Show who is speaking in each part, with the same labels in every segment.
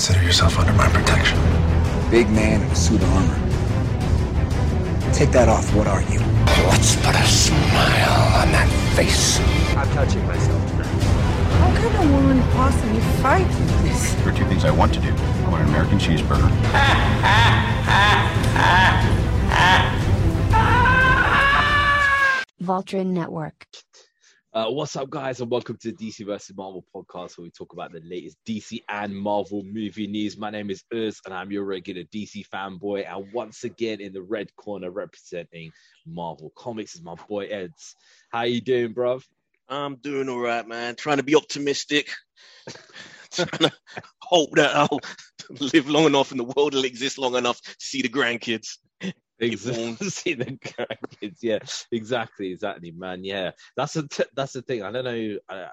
Speaker 1: Consider yourself under my protection.
Speaker 2: Big man in a suit of armor. Take that off. What are you?
Speaker 3: Let's put a smile on that face.
Speaker 4: I'm touching myself tonight.
Speaker 5: How can a woman possibly fight this?
Speaker 6: There are two things I want to do. I want an American cheeseburger.
Speaker 7: Voltron Network.
Speaker 8: Uh, what's up, guys, and welcome to the DC vs. Marvel podcast, where we talk about the latest DC and Marvel movie news. My name is Uz, and I'm your regular DC fanboy. And once again, in the red corner, representing Marvel Comics, is my boy Eds. How you doing, bruv?
Speaker 9: I'm doing all right, man. Trying to be optimistic. Trying to hope that I'll live long enough and the world will exist long enough to see the grandkids.
Speaker 8: Exactly. The kids. Yeah, exactly, exactly, man. Yeah, that's the t- that's the thing. I don't know. Uh,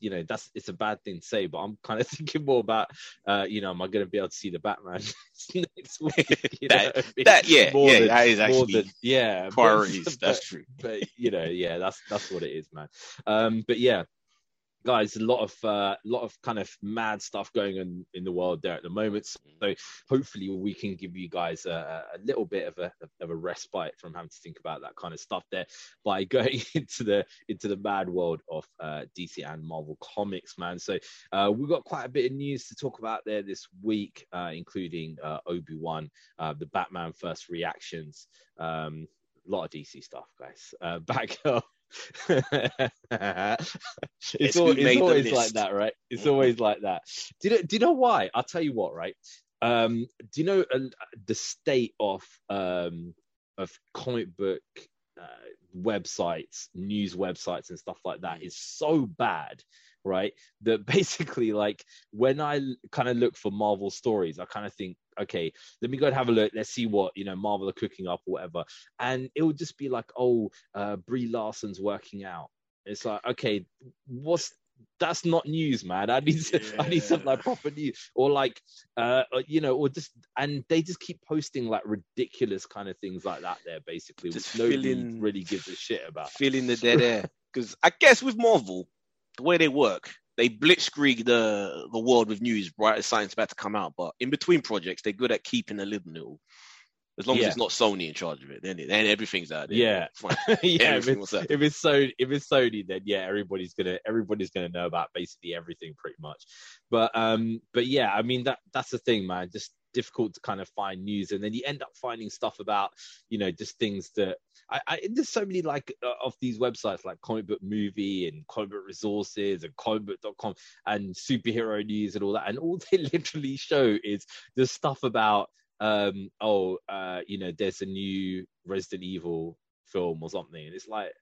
Speaker 8: you know, that's it's a bad thing to say, but I'm kind of thinking more about, uh, you know, am I going to be able to see the Batman next week? You
Speaker 9: that,
Speaker 8: know?
Speaker 9: that, yeah,
Speaker 8: More
Speaker 9: yeah,
Speaker 8: than-
Speaker 9: that is
Speaker 8: more
Speaker 9: actually
Speaker 8: than- yeah,
Speaker 9: priorities.
Speaker 8: but-
Speaker 9: That's
Speaker 8: but-
Speaker 9: true.
Speaker 8: but you know, yeah, that's that's what it is, man. Um, but yeah, guys, a lot of uh, lot of kind of mad stuff going on in the world there at the moment. So hopefully we can give you guys a, a little bit of a of a respite from having to think about that kind of stuff there by going into the into the mad world of uh, DC and Marvel comics, man. So uh, we've got quite a bit of news to talk about there this week, uh, including uh, Obi Wan, uh, the Batman first reactions. Um, a lot of DC stuff, guys. Uh, back up. It's,
Speaker 9: It's
Speaker 8: it's always like that, right? It's always like that. Do you know? Do you know why? I'll tell you what, right? Um, do you know uh, the state of um, of comic book uh, websites, news websites, and stuff like that is so bad, right? That basically, like, when I kind of look for Marvel stories, I kind of think, okay, let me go and have a look. Let's see what you know Marvel are cooking up or whatever, and it would just be like, oh, uh, Brie Larson's working out. It's like, okay, what's that's not news, man. I need to, I need something like proper news, or like, uh, you know, or just and they just keep posting like ridiculous kind of things like that. There, basically,
Speaker 9: Just
Speaker 8: which nobody really gives a shit about.
Speaker 9: filling the dead air. Because I guess with Marvel, the way they work, they blitzkrieg the the world with news right as science about to come out. But in between projects, they're good at keeping a little little. As long
Speaker 8: Yeah.
Speaker 9: as it's not Sony in charge of it, then then everything's out there.
Speaker 8: Yeah. Yeah, if it's, if it's Sony, if it's Sony, then yeah, everybody's gonna everybody's gonna know about basically everything pretty much. But um, but yeah, I mean that that's the thing, man. Just difficult to kind of find news, and then you end up finding stuff about you know just things that I, I there's so many like uh, of these websites like comic book movie and comic book resources and comicbook.com and superhero news and all that, and all they literally show is the stuff about um oh uh you know there's a new resident evil film or something and it's like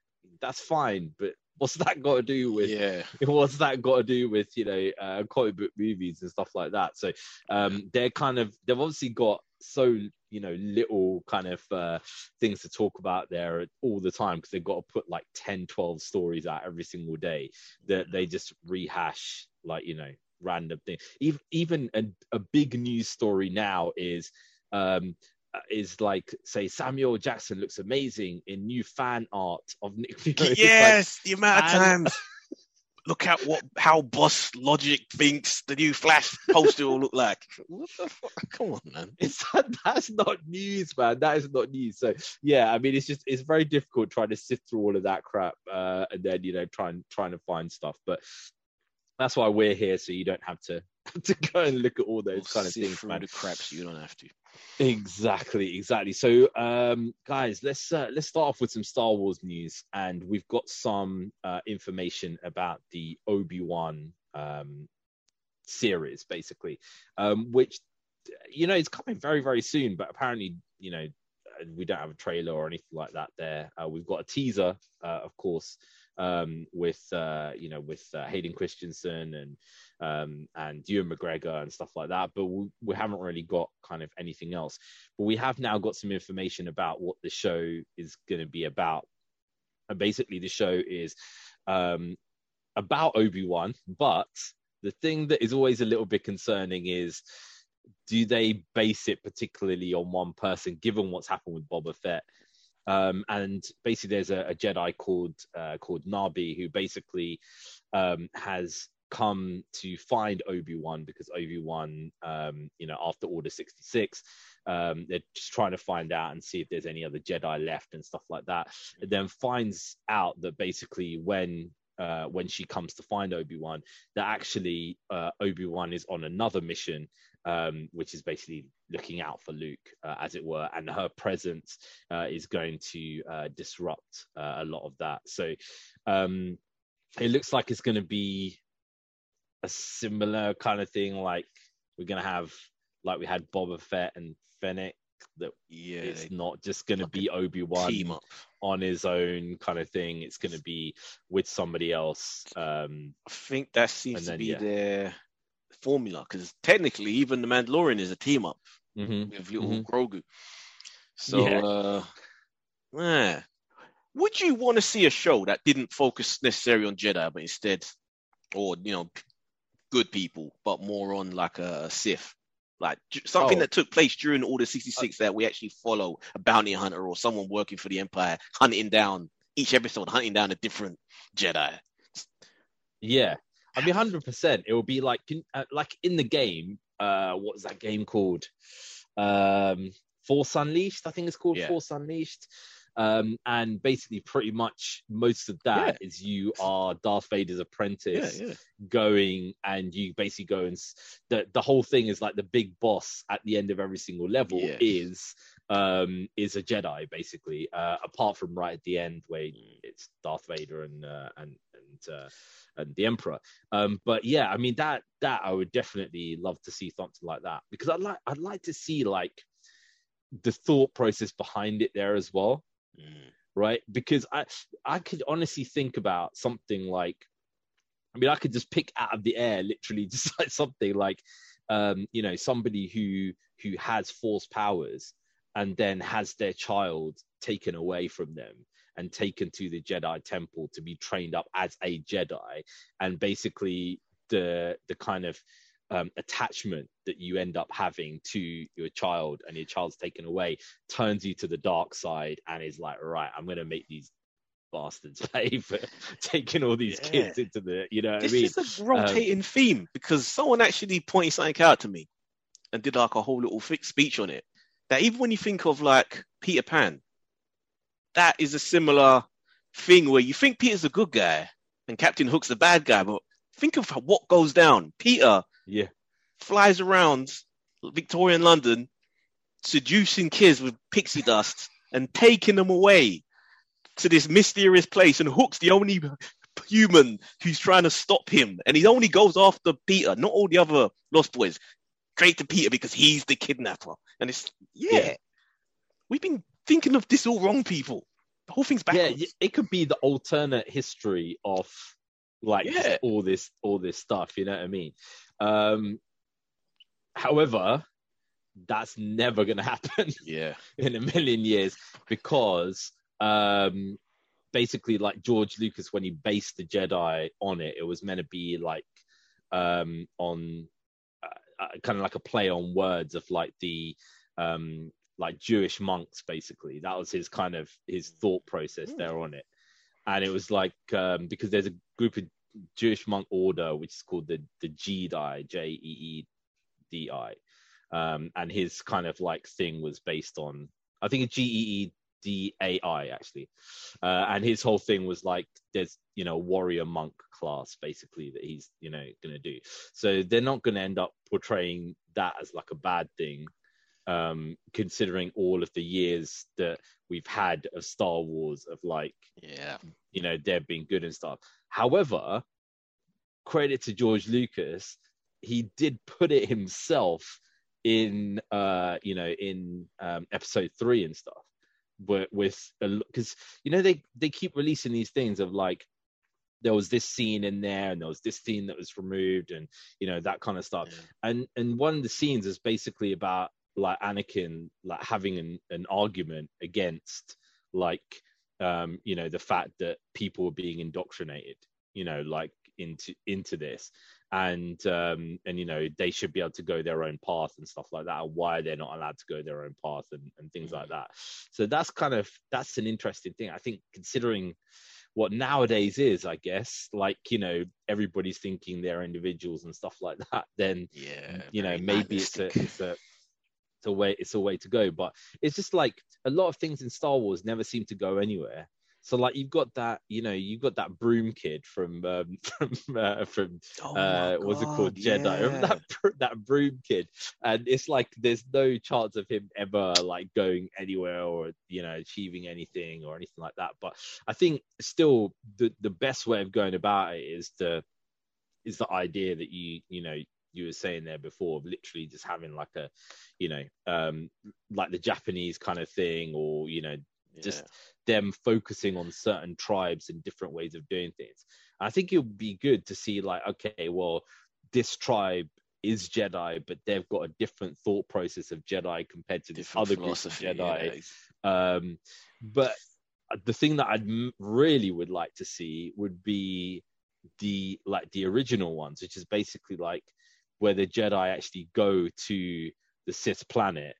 Speaker 8: that's fine but what's that got to do with
Speaker 9: Yeah.
Speaker 8: what's that got to do with you know uh, comic book movies and stuff like that so um they're kind of they've obviously got so you know little kind of uh things to talk about there all the time because they've got to put like 10 12 stories out every single day that they just rehash like you know random thing even even a, a big news story now is um is like say Samuel Jackson looks amazing in new fan art of Nick Fury. It's like,
Speaker 9: Yes, the amount of times. Look at what how Boss Logic thinks the new Flash poster will look like. What the fuck? Come on, man.
Speaker 8: it's that's not news, man. That is not news. So yeah, I mean, it's just it's very difficult trying to sift through all of that crap, uh, and then you know trying trying to find stuff. But that's why we're here, so you don't have to to go and look at all those
Speaker 9: We'll
Speaker 8: kind of things, man.
Speaker 9: the crap so you don't have to.
Speaker 8: Exactly, exactly. So, um, guys, let's uh, let's start off with some Star Wars news, and we've got some uh, information about the Obi Wan um, series, basically, um, which you know is coming very very soon. But apparently, you know, we don't have a trailer or anything like that. There, uh, we've got a teaser, uh, of course, um, with uh, you know with uh, Hayden Christensen and um, and Ewan McGregor and stuff like that. But we, we haven't really got kind of anything else. But we have now got some information about what the show is going to be about. And basically, the show is um, about Obi Wan, but the thing that is always a little bit concerning is do they base it particularly on one person, given what's happened with Boba Fett? Um, and basically, there's a, a Jedi called uh, called Nabi who basically um, has come to find Obi-Wan because Obi-Wan, um, you know, after Order 66, um, they're just trying to find out and see if there's any other Jedi left and stuff like that. And then finds out that basically when uh, when she comes to find Obi-Wan, that actually uh, Obi-Wan is on another mission, um, which is basically looking out for Luke, uh, as it were, and her presence uh, is going to uh, disrupt uh, a lot of that. So um, it looks like it's going to be a similar kind of thing. Like we're to have, like we had Boba Fett and Fennec. That
Speaker 9: Yeah,
Speaker 8: it's not just
Speaker 9: like
Speaker 8: be Obi Wan on his own kind of thing. It's to be with somebody else. Um,
Speaker 9: I think that seems
Speaker 8: And
Speaker 9: to be
Speaker 8: yeah.
Speaker 9: their formula because technically, even the Mandalorian is a team up
Speaker 8: mhm.
Speaker 9: with little
Speaker 8: Mhm.
Speaker 9: Grogu. So,
Speaker 8: Yeah.
Speaker 9: uh, would you want to see a show that didn't focus necessarily on Jedi, but instead, or you know, good people, but more on like a Sith? Like something
Speaker 8: Oh.
Speaker 9: that took place during Order 66 that we actually follow a bounty hunter or someone working for the Empire hunting down each episode, hunting down a different Jedi.
Speaker 8: Yeah, I mean, hundred percent. It will be like in- uh, like in the game. Uh, what was that game called? Um, Force Unleashed. I think it's called
Speaker 9: Yeah.
Speaker 8: Force Unleashed. Um, and basically, pretty much most of that is you are Darth Vader's apprentice,
Speaker 9: yeah. yeah.
Speaker 8: going and you basically go and the the whole thing is like the big boss at the end of every single level is um is a Jedi basically. Uh, apart from right at the end where
Speaker 9: Mm.
Speaker 8: it's Darth Vader and uh, and and uh, and the Emperor. Um, but yeah, I mean that that I would definitely love to see something like that because I'd like I'd like to see like the thought process behind it there as well
Speaker 9: Mm.
Speaker 8: right? Because I I could honestly think about something like, I mean, I could just pick out of the air, literally, just like something like, um, you know, somebody who who has force powers and then has their child taken away from them and taken to the Jedi temple to be trained up as a Jedi, and basically the the kind of um, attachment that you end up having to your child and your child's taken away turns you to the dark side and is like, right, I'm gonna make these bastards pay for taking all these
Speaker 9: Yeah.
Speaker 8: kids into the, you know what I
Speaker 9: This
Speaker 8: mean?
Speaker 9: is a rotating theme because someone actually pointed something out to me and did like a whole little speech on it. That even when you think of like Peter Pan, that is a similar thing where you think Peter's a good guy and Captain Hook's the bad guy, but think of what goes down. Peter
Speaker 8: Yeah,
Speaker 9: flies around Victorian London, seducing kids with pixie dust and taking them away to this mysterious place. And Hook's the only human who's trying to stop him. And he only goes after Peter, not all the other Lost Boys. Straight to Peter because he's the kidnapper. And it's, yeah,
Speaker 8: Yeah.
Speaker 9: we've been thinking of this all wrong, people. The whole thing's
Speaker 8: yeah,
Speaker 9: backwards.
Speaker 8: y- it could be the alternate history of like
Speaker 9: Yeah.
Speaker 8: all this all this stuff. You know what I mean? Um, however, that's never gonna happen.
Speaker 9: Yeah.
Speaker 8: in a million years because um basically like George Lucas when he based the Jedi on it it was meant to be like um on uh, uh, kind of like a play on words of like the um like Jewish monks basically that was his kind of his thought process there on it and it was like um because there's a group of Jewish monk order which is called the the Jedi J E E D I. Um, and his kind of like thing was based on I think it's G E E D A I actually, uh, and his whole thing was like there's you know warrior monk class basically that he's you know gonna do. So they're not gonna end up portraying that as like a bad thing, um, considering all of the years that we've had of Star Wars of like
Speaker 9: Yeah.
Speaker 8: you know they're being good and stuff. However, credit to George Lucas, he did put it himself in uh you know in um episode three and stuff but with because you know they they keep releasing these things of like there was this scene in there and there was this scene that was removed and you know that kind of stuff
Speaker 9: Yeah.
Speaker 8: and and one of the scenes is basically about like Anakin like having an, an argument against like um you know the fact that people were being indoctrinated you know like into into this. And um and you know they should be able to go their own path and stuff like that and why they're not allowed to go their own path and, and things like that. So that's kind of that's an interesting thing. I think considering what nowadays is, I guess, like you know everybody's thinking they're individuals and stuff like that. Then
Speaker 9: Yeah,
Speaker 8: you know maybe it's a it's a a way it's a way to go. But it's just like a lot of things in Star Wars never seem to go anywhere. So like you've got that, you know, you've got that broom kid from um, from uh, from
Speaker 9: Oh
Speaker 8: uh, what's it called, Jedi?
Speaker 9: Yeah.
Speaker 8: that that broom kid? And it's like there's no chance of him ever like going anywhere or you know achieving anything or anything like that. But I think still the the best way of going about it is the is the idea that you you know you were saying there before of literally just having like a you know um like the Japanese kind of thing or you know just them focusing on certain tribes and different ways of doing things. I think it would be good to see like, okay, well, this tribe is Jedi, but they've got a different thought process of Jedi compared to this
Speaker 9: Different
Speaker 8: other group of Jedi.
Speaker 9: yeah.
Speaker 8: Um, but the thing that I'd really would like to see would be the like the original ones, which is basically like where the Jedi actually go to the Sith planet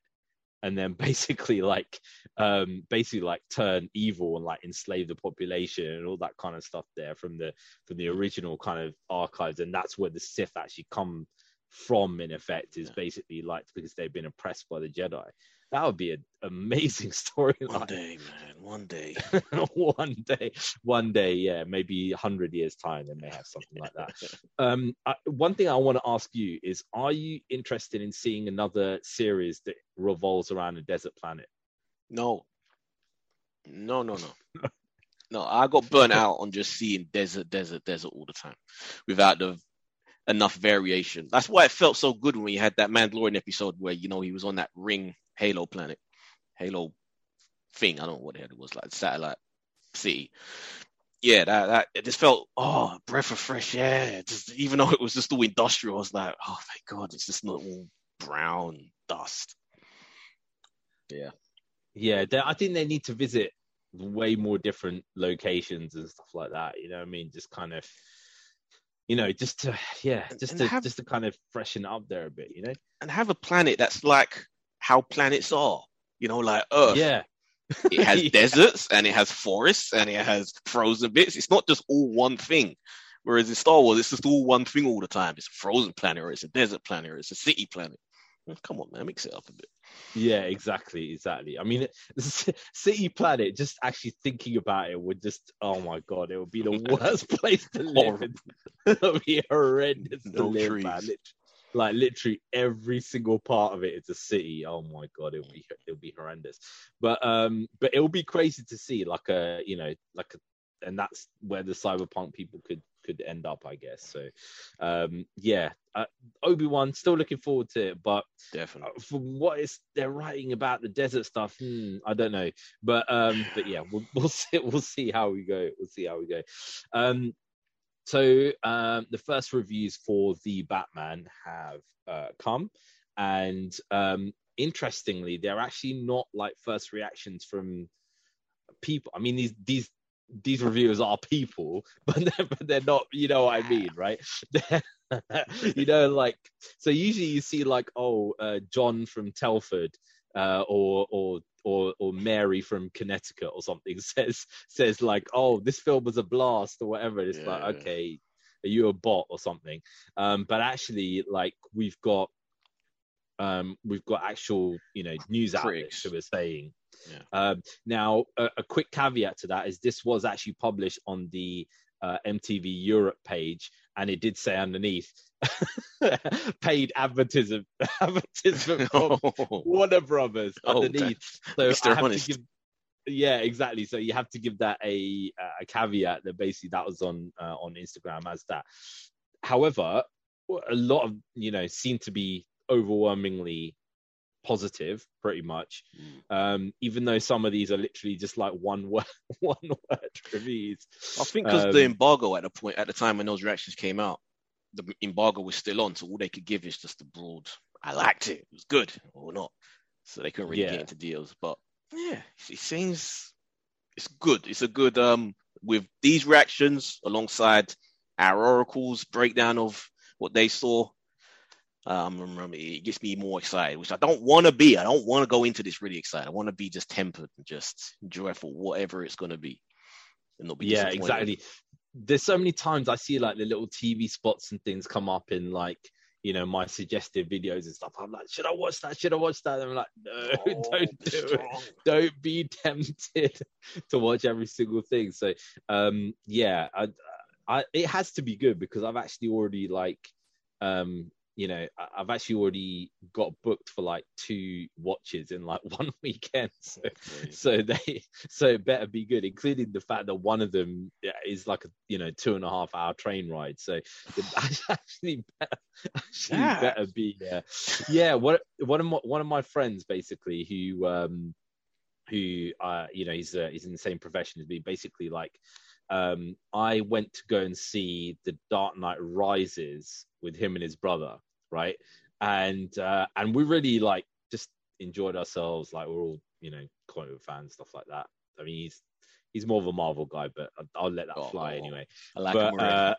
Speaker 8: and then basically like um basically like turn evil and like enslave the population and all that kind of stuff there from the from the original kind of archives and that's where the Sith actually come from in effect is
Speaker 9: Yeah.
Speaker 8: basically like because they've been oppressed by the Jedi. That would be an amazing
Speaker 9: story.
Speaker 8: One
Speaker 9: day, man. One day.
Speaker 8: one day, one day, yeah, maybe a hundred years time, they may have something like that. Um, I, one thing I want to ask you is: Are you interested in seeing another series that revolves around a desert planet?
Speaker 9: No. No, no, no. No, I got burnt out on just seeing desert, desert, desert all the time without the enough variation. That's why it felt so good when you had that Mandalorian episode where, you know, he was on that ring Halo planet, Halo thing. I don't know what the hell it was, like satellite city. Yeah, that, that it just felt, oh, breath of fresh air. Just even though it was just all industrial, I was like, oh, my God, it's just not all brown dust. Yeah.
Speaker 8: Yeah, I think they need to visit way more different locations and stuff like that. You know, what I mean, just kind of, you know, just to yeah, just to
Speaker 9: have-
Speaker 8: just to kind of freshen up there a bit. You know,
Speaker 9: and have a planet that's like how planets are. You know, like Earth.
Speaker 8: yeah,
Speaker 9: It has
Speaker 8: Yeah.
Speaker 9: deserts and it has forests and it has frozen bits. It's not just all one thing. Whereas in Star Wars, it's just all one thing all the time. It's a frozen planet or it's a desert planet or it's a city planet. Come on, man, mix it up a bit.
Speaker 8: Yeah, exactly, exactly. I mean, City Planet. Just actually thinking about it would just, oh my god, it would be the worst place to live. It would be horrendous to live,
Speaker 9: trees.
Speaker 8: man. Like literally every single part of it is a city. Oh my god, it'll be it would be horrendous. But um, but it'll be crazy to see like a you know like a, and that's where the cyberpunk people could could end up, I guess. So, um, yeah, uh, Obi Wan still looking forward to it, but
Speaker 9: Definitely.
Speaker 8: uh, from what is they're writing about the desert stuff, hmm, I don't know. But um, but yeah, we'll we'll see we'll see how we go. We'll see how we go. Um, so um, the first reviews for the Batman have uh, come, and um, interestingly, they're actually not like first reactions from people. I mean, these these these reviewers are people, but they're, but they're not. You know what I mean, right? you know, like so. Usually, you see like, oh, uh, John from Telford, uh, or or or or Mary from Connecticut or something says says like, oh, this film was a blast or whatever. It's
Speaker 9: Yeah.
Speaker 8: like, okay, are you a bot or something? Um, but actually, like we've got um we've got actual you know news outlets who are saying
Speaker 9: Yeah.
Speaker 8: um now a, a quick caveat to that is this was actually published on the uh, mtv europe page and it did say underneath paid advertisement advertisement from warner brothers
Speaker 9: Oh,
Speaker 8: underneath. So
Speaker 9: least
Speaker 8: I have
Speaker 9: honest.
Speaker 8: to give yeah exactly. So you have to give that a a caveat that basically that was on uh, on instagram as that. However a lot of you know seem to be overwhelmingly positive pretty much
Speaker 9: Mm.
Speaker 8: um even though some of these are literally just like one word one word reviews
Speaker 9: I think because the
Speaker 8: Um,
Speaker 9: embargo at the point at the time when those reactions came out, the embargo was still on, so all they could give is just the broad. I liked it. It was good or not. So they couldn't really
Speaker 8: Yeah.
Speaker 9: get into deals. But yeah, it seems it's good. It's a good um with these reactions alongside our oracles breakdown of what they saw. Um, it gets me more excited, which I don't want to be. I don't want to go into this really excited. I want to be just tempered and just joyful, whatever it's going to be. and not be
Speaker 8: yeah exactly. There's so many times i see like the little tv spots and things come up in like you know my suggested videos and stuff. I'm like should i watch that? Should i watch that? And i'm like no
Speaker 9: Oh,
Speaker 8: don't do it. don't be tempted to watch every single thing. So um yeah I, I it has to be good because i've actually already like um you know i've actually already got booked for like two watches in like one weekend. So so they so it better be good including the fact that one of them is like a you know two and a half hour train ride. So actually better, actually
Speaker 9: Yeah.
Speaker 8: better be yeah. Yeah what one of my one of my friends basically who um who uh you know he's uh, he's in the same profession as me. Basically like um i went to go and see the dark knight rises with him and his brother right and uh and we really like just enjoyed ourselves like we're all you know comic book fans stuff like that i mean he's he's more of a marvel guy but i'll, I'll let that
Speaker 9: Oh,
Speaker 8: fly
Speaker 9: oh,
Speaker 8: anyway
Speaker 9: I like him already.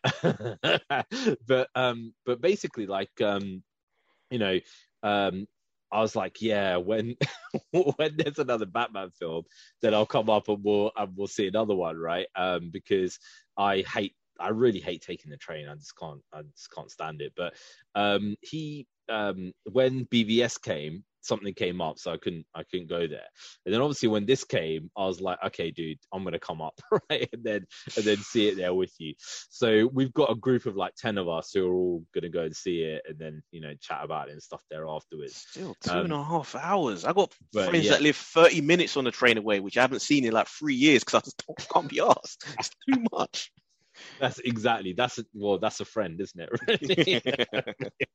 Speaker 8: but uh, but um but basically like um you know um I was like, yeah, when when there's another Batman film, then I'll come up and we'll and we'll see another one, right? Um, because I hate, I really hate taking the train. I just can't, I just can't stand it. But um, he, um, when BVS came, something came up, so I couldn't, I couldn't go there. And then obviously when this came, I was like, okay, dude, I'm gonna come up, right? And then and then see it there with you. So we've got a group of like ten of us who are all gonna go and see it, and then you know chat about it and stuff there afterwards.
Speaker 9: Still two
Speaker 8: Um,
Speaker 9: and a half hours. I got
Speaker 8: but
Speaker 9: friends
Speaker 8: yeah.
Speaker 9: that live 30 minutes on the train away, which I haven't seen in like three years because I just can't be asked. It's too much.
Speaker 8: That's exactly that's a, well, that's a friend, isn't it? Really?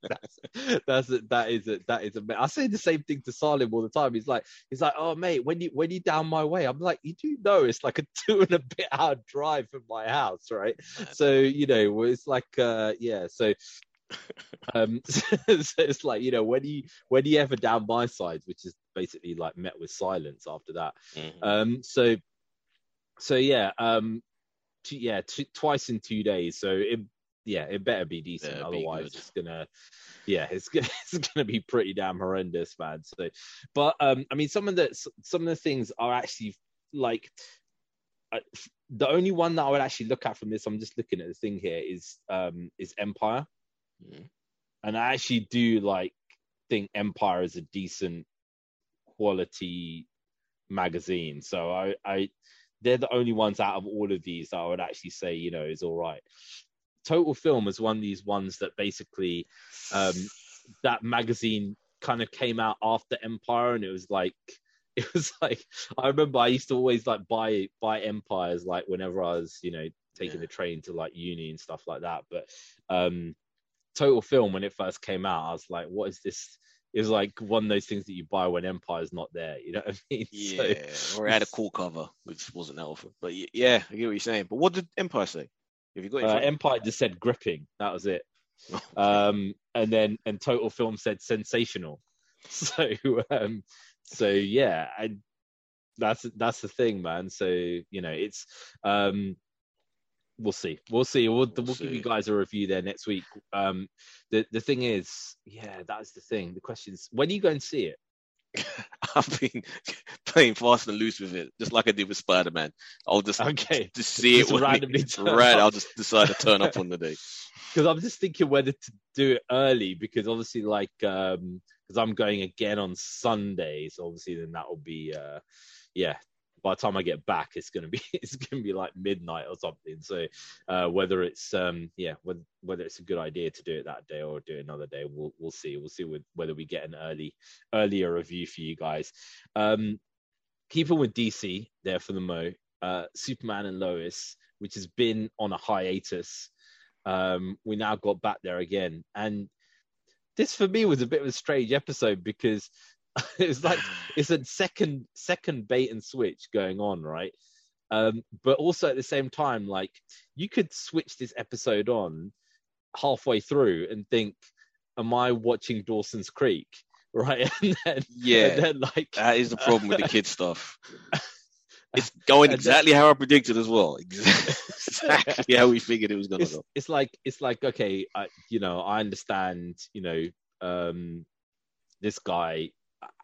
Speaker 8: that's that's a, that is a, that is a. I say the same thing to Salim all the time. He's like he's like, oh mate, when you when you down my way, I'm like, you do know it's like a two and a bit hour drive from my house, right? So you know, it's like uh yeah, so. um so it's like you know when you when you ever down my side which is basically like met with silence after that
Speaker 9: Mhm.
Speaker 8: um so so yeah um two, yeah two, twice in two days. So it yeah it better be decent.
Speaker 9: Better
Speaker 8: otherwise
Speaker 9: good.
Speaker 8: it's gonna yeah it's gonna it's gonna be pretty damn horrendous man. So but um i mean some of the some of the things are actually like uh, the only one that i would actually look at from this i'm just looking at the thing here is um is empire.
Speaker 9: Mhm.
Speaker 8: and i actually do like think empire is a decent quality magazine. So i i they're the only ones out of all of these that I would actually say, you know, is all right. Total Film is one of these ones that basically um, that magazine kind of came out after Empire, and it was like it was like I remember I used to always like buy buy Empires like whenever I was, you know, taking
Speaker 9: Yeah.
Speaker 8: the train to like uni and stuff like that. But um, Total Film when it first came out, I was like, what is this? It was like one of those things that you buy when Empire's not there. You know what I mean? So-
Speaker 9: Yeah, or it had a cool cover, which wasn't that often. But yeah, I get what you're saying. But what did Empire say? Have you got?
Speaker 8: Uh, Empire just said gripping. That was it. Um, and then and Total Film said sensational. So um, so yeah, and that's that's the thing, man. So you know, it's um, we'll see, we'll see. We'll, we'll,
Speaker 9: We'll
Speaker 8: give you guys a review there next week. Um, the the thing is, yeah, that's the thing. The question is, when are you going to see it?
Speaker 9: I've been playing fast and loose with it, just like I did with Spider Man. I'll just
Speaker 8: Okay.
Speaker 9: just see
Speaker 8: Just
Speaker 9: it when
Speaker 8: randomly
Speaker 9: right.
Speaker 8: up.
Speaker 9: I'll just decide to turn up on the day.
Speaker 8: because I'm just thinking whether to do it early because obviously like um because I'm going again on Sunday, so obviously then that will be uh yeah. By the time I get back, it's gonna be it's gonna be like midnight or something. So uh, whether it's um yeah whether, whether it's a good idea to do it that day or do it another day, we'll we'll see. We'll see with, whether we get an early earlier review for you guys. Um, keeping with DC there for the mo, uh, Superman and Lois, which has been on a hiatus um, we now got back there again. And this for me was a bit of a strange episode because it's like it's a second second bait and switch going on, right? Um, but also at the same time, like you could switch this episode on halfway through and think, "Am I watching Dawson's Creek?" Right? And then,
Speaker 9: Yeah.
Speaker 8: and then like
Speaker 9: That is the problem with the kid stuff. It's going exactly how I predicted as well. Exactly how we figured it was gonna
Speaker 8: it's,
Speaker 9: go.
Speaker 8: it's like it's like okay I, you know i understand you know um this guy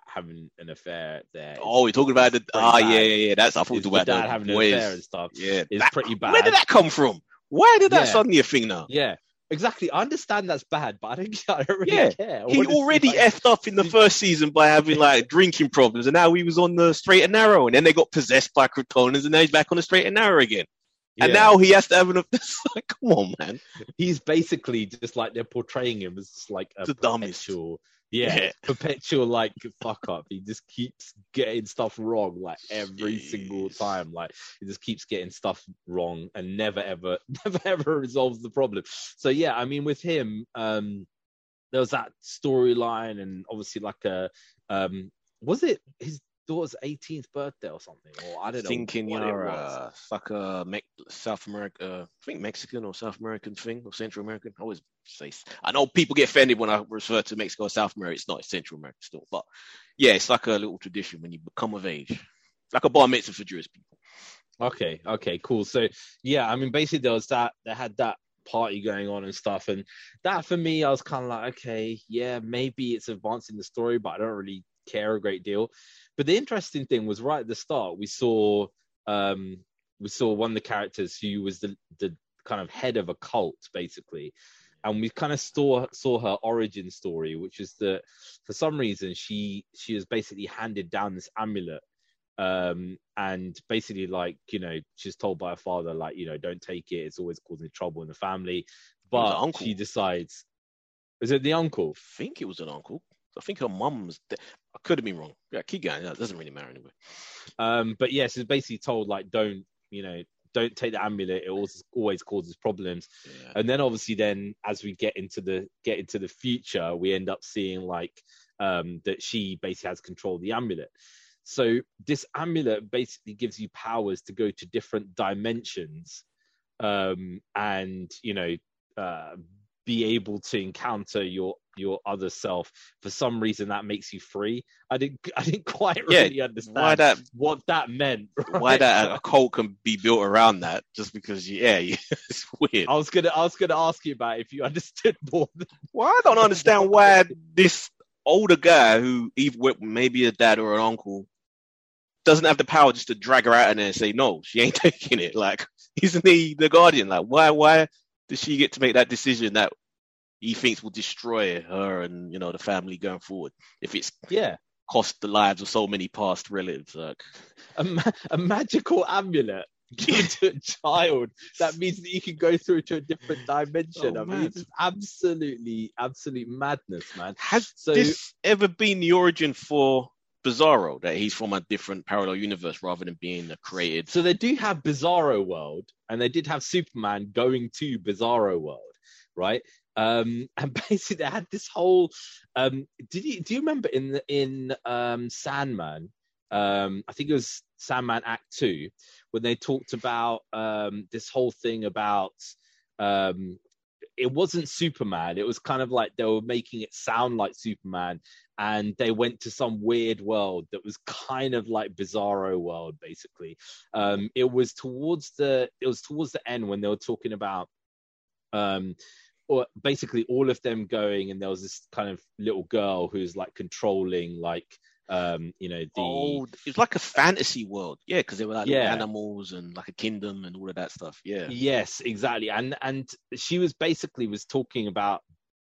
Speaker 8: having an affair there.
Speaker 9: Oh, we're talking about the. Ah, yeah, yeah, yeah. That's I thought we were talking
Speaker 8: dad
Speaker 9: about
Speaker 8: having
Speaker 9: the
Speaker 8: an affair and stuff.
Speaker 9: Yeah, that-
Speaker 8: pretty bad.
Speaker 9: Where did that come from? Why did that
Speaker 8: Yeah.
Speaker 9: suddenly a thing now?
Speaker 8: Yeah, exactly. I understand that's bad, but I don't, I don't really
Speaker 9: Yeah.
Speaker 8: care.
Speaker 9: He already
Speaker 8: like,
Speaker 9: effed up in the first season by having like drinking problems, and now he was on the straight and narrow, and then they got possessed by Kryptonians, and now he's back on the straight and narrow again. And
Speaker 8: yeah.
Speaker 9: now he has to have an. It's like, come on, man.
Speaker 8: he's basically just like they're portraying him as just like a
Speaker 9: The dumbest.
Speaker 8: Yeah, perpetual like fuck up. He just keeps getting stuff wrong like every single time. Like he just keeps getting stuff wrong and never ever, never ever resolves the problem. So yeah, I mean with him, um, there was that storyline and obviously like a, um, was it his daughter's 18th birthday or something? Or I don't know.
Speaker 9: Thinking
Speaker 8: what it
Speaker 9: you're
Speaker 8: was.
Speaker 9: uh, it's like a Me- South America, uh, I think Mexican or South American thing or Central American. I always say. I know people get offended when I refer to Mexico or South America. It's not. It's Central America still, but yeah, it's like a little tradition when you become of age, like a bar mitzvah for Jewish people.
Speaker 8: Okay, okay, cool. So yeah, I mean basically there was that they had that party going on and stuff, and that for me I was kind of like, okay, yeah, maybe it's advancing the story, but I don't really care a great deal. But the interesting thing was right at the start we saw um we saw one of the characters who was the the kind of head of a cult basically. And we kind of saw saw her origin story, which is that for some reason she she was basically handed down this amulet um and basically like you know she's told by her father like you know don't take it it's always causing trouble in the family but she decides is it the uncle
Speaker 9: I think it was an uncle. I think her mum's. De- I could have been wrong. Yeah, keep going. That doesn't really matter anyway.
Speaker 8: um but yes it's basically told like don't you know don't take the amulet it always always causes problems
Speaker 9: Yeah.
Speaker 8: and then obviously then as we get into the get into the future we end up seeing like um that she basically has control of the amulet so this amulet basically gives you powers to go to different dimensions um and you know uh be able to encounter your your other self for some reason that makes you free i didn't i didn't quite
Speaker 9: Yeah,
Speaker 8: really understand
Speaker 9: Why that?
Speaker 8: what that meant
Speaker 9: Why that a cult can be built around that? Just because? Yeah, yeah it's weird.
Speaker 8: I was gonna I was gonna ask you about if you understood more than
Speaker 9: Well, I don't understand why this older guy who either maybe a dad or an uncle doesn't have the power just to drag her out in there and say no, she ain't taking it. Like, isn't he the guardian? Like, why why does she get to make that decision that he thinks will destroy her and you know the family going forward if it's
Speaker 8: yeah
Speaker 9: cost the lives of so many past relatives? Like,
Speaker 8: a, ma- a magical amulet given to a child that means that you can go through to a different dimension.
Speaker 9: Oh,
Speaker 8: I mean, it's absolutely absolute madness, man.
Speaker 9: has
Speaker 8: So
Speaker 9: this ever been the origin for Bizarro that he's from a different parallel universe rather than being a created?
Speaker 8: so they do have Bizarro World, and they did have Superman going to Bizarro World, right? Um, and basically they had this whole. Um, did you do you remember in the, in um, Sandman? Um, I think it was Sandman Act Two when they talked about um, this whole thing about. Um, it wasn't Superman. It was kind of like they were making it sound like Superman, and they went to some weird world that was kind of like Bizarro world, basically. Um, it was towards the it was towards the end when they were talking about um or basically all of them going and there was this kind of little girl who's like controlling like um you know the
Speaker 9: Oh, it's like a fantasy world, yeah, because there were like
Speaker 8: Yeah.
Speaker 9: animals and like a kingdom and all of that stuff. Yeah,
Speaker 8: yes exactly and and she was basically was talking about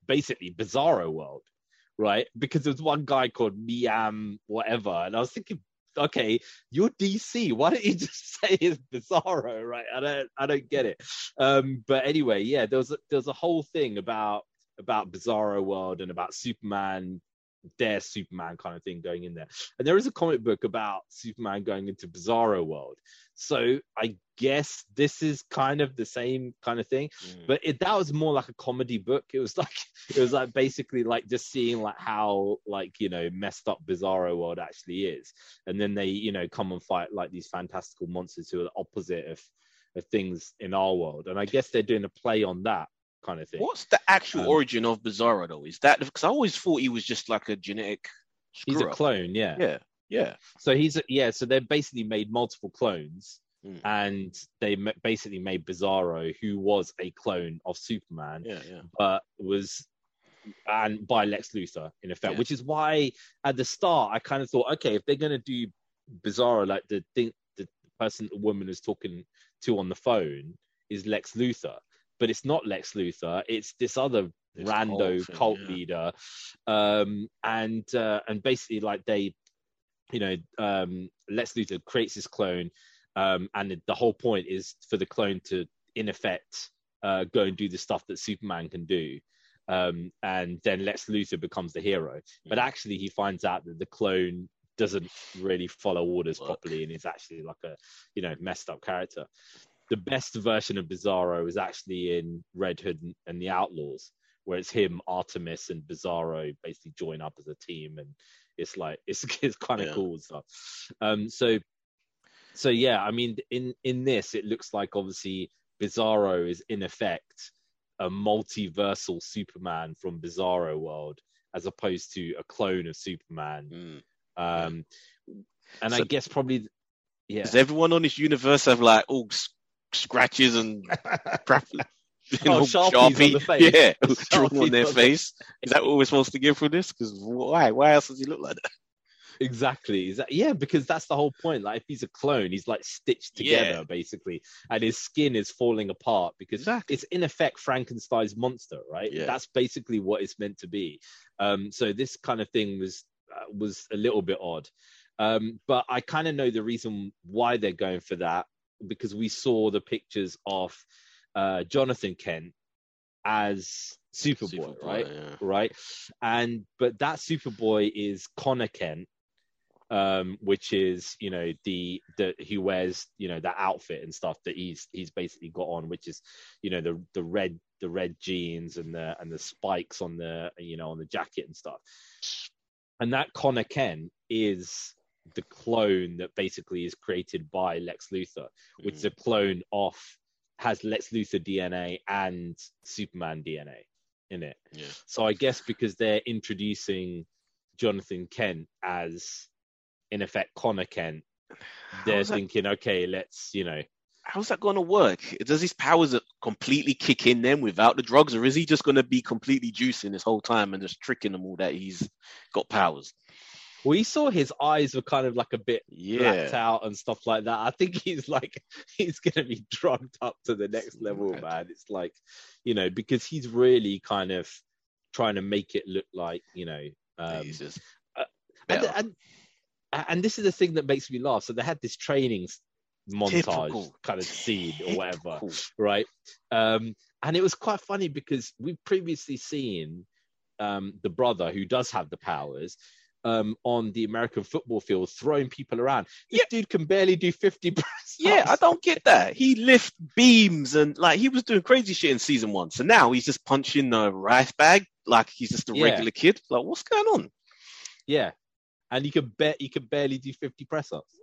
Speaker 8: basically bizarro world right? Because there was one guy called miam whatever and i was thinking okay you're dc why don't you just say it's bizarro right? I don't i don't get it. Um but anyway yeah there was a, there was a whole thing about about bizarro world and about superman their superman kind of thing going in there. And there is a comic book about superman going into bizarro world. So i guess this is kind of the same kind of thing
Speaker 9: Mm.
Speaker 8: but it, that was more like a comedy book it was like it was like basically like just seeing like how like you know messed up bizarro world actually is and then they you know come and fight like these fantastical monsters who are the opposite of of things in our world and i guess they're doing a play on that kind of thing
Speaker 9: What's the actual
Speaker 8: Um,
Speaker 9: origin of Bizarro though? Is that because I always thought he was just like a genetic?
Speaker 8: he's a clone yeah
Speaker 9: Yeah, yeah.
Speaker 8: so he's a, yeah so they've basically made multiple clones
Speaker 9: Mm.
Speaker 8: and they basically made bizarro who was a clone of superman
Speaker 9: Yeah, yeah.
Speaker 8: but was and by Lex Luthor in effect,
Speaker 9: Yeah.
Speaker 8: which is why at the start I kind of thought, okay, if they're gonna do Bizarro, like the thing, the person the woman is talking to on the phone is Lex Luthor, but it's not Lex Luthor. It's this other
Speaker 9: This
Speaker 8: rando
Speaker 9: cult thing,
Speaker 8: cult
Speaker 9: yeah.
Speaker 8: leader, um, and uh, and basically like they, you know, um, Lex Luthor creates his clone, um, and the, whole point is for the clone to, in effect, uh, go and do the stuff that Superman can do. Um, and then Lex Luthor becomes the hero. But
Speaker 9: Mm.
Speaker 8: actually, he finds out that the clone doesn't really follow orders
Speaker 9: Work.
Speaker 8: properly and is actually like a, you know, messed up character. The best version of Bizarro is actually in Red Hood and, and the Outlaws, where it's him, Artemis, and Bizarro basically join up as a team, and it's like it's it's kind of
Speaker 9: Yeah.
Speaker 8: cool stuff. Um, so so yeah, I mean, in in this, it looks like obviously Bizarro is in effect a multiversal Superman from Bizarro world, as opposed to a clone of Superman.
Speaker 9: Mm.
Speaker 8: Um, and I guess probably, yeah,
Speaker 9: Does everyone on this universe have like all s- scratches and crap? You
Speaker 8: Oh,
Speaker 9: know,
Speaker 8: Sharpies on
Speaker 9: Sharpie,
Speaker 8: the face.
Speaker 9: yeah, drawn on their
Speaker 8: on the-
Speaker 9: face. Is that what we're supposed to get from this? Because why? Why else does he look like that?
Speaker 8: Exactly. Is that, yeah, because that's the whole point. Like, if he's a clone, he's like stitched together
Speaker 9: Yeah.
Speaker 8: basically, and his skin is falling apart because
Speaker 9: Exactly.
Speaker 8: it's in effect Frankenstein's monster, right?
Speaker 9: Yeah.
Speaker 8: That's basically what it's meant to be. Um, so this kind of thing was uh, was a little bit odd, um, but I kind of know the reason why they're going for that because we saw the pictures of uh, Jonathan Kent as Superboy,
Speaker 9: Superboy,
Speaker 8: right?
Speaker 9: yeah.
Speaker 8: right? And but that Superboy is Connor Kent, um, which is you know the the who wears you know that outfit and stuff that he's he's basically got on, which is you know the the red the red jeans and the and the spikes on the you know on the jacket and stuff. And that Connor Kent is the clone that basically is created by Lex Luthor, which is a clone of has Lex Luthor DNA and Superman DNA in it.
Speaker 9: Yeah.
Speaker 8: So I guess because they're introducing Jonathan Kent as, in effect, Connor Kent, they're
Speaker 9: How's that-
Speaker 8: thinking, okay, let's, you know,
Speaker 9: How's that going to work? Does his powers completely kick in then without the drugs, or is he just going to be completely juicing this whole time and just tricking them all that he's got powers?
Speaker 8: we saw his eyes were kind of like a bit blacked
Speaker 9: Yeah,
Speaker 8: out and stuff like that. I think he's like he's gonna be drugged up to the next level, man. It's like, you know, because he's really kind of trying to make it look like, you know, um,
Speaker 9: just
Speaker 8: and, and and this is the thing that makes me laugh. So they had this training montage
Speaker 9: Typical.
Speaker 8: kind of scene or whatever,
Speaker 9: Typical.
Speaker 8: right? Um, and it was quite funny because we've previously seen um, the brother who does have the powers um, on the American football field throwing people around. This dude can barely do 50 press
Speaker 9: Yeah, I don't get that. He lift beams and like he was doing crazy shit in season one. So now he's just punching a rice bag like he's just a
Speaker 8: Yeah.
Speaker 9: regular kid. Like, what's going on?
Speaker 8: Yeah. And you can bet you can barely do 50 press ups.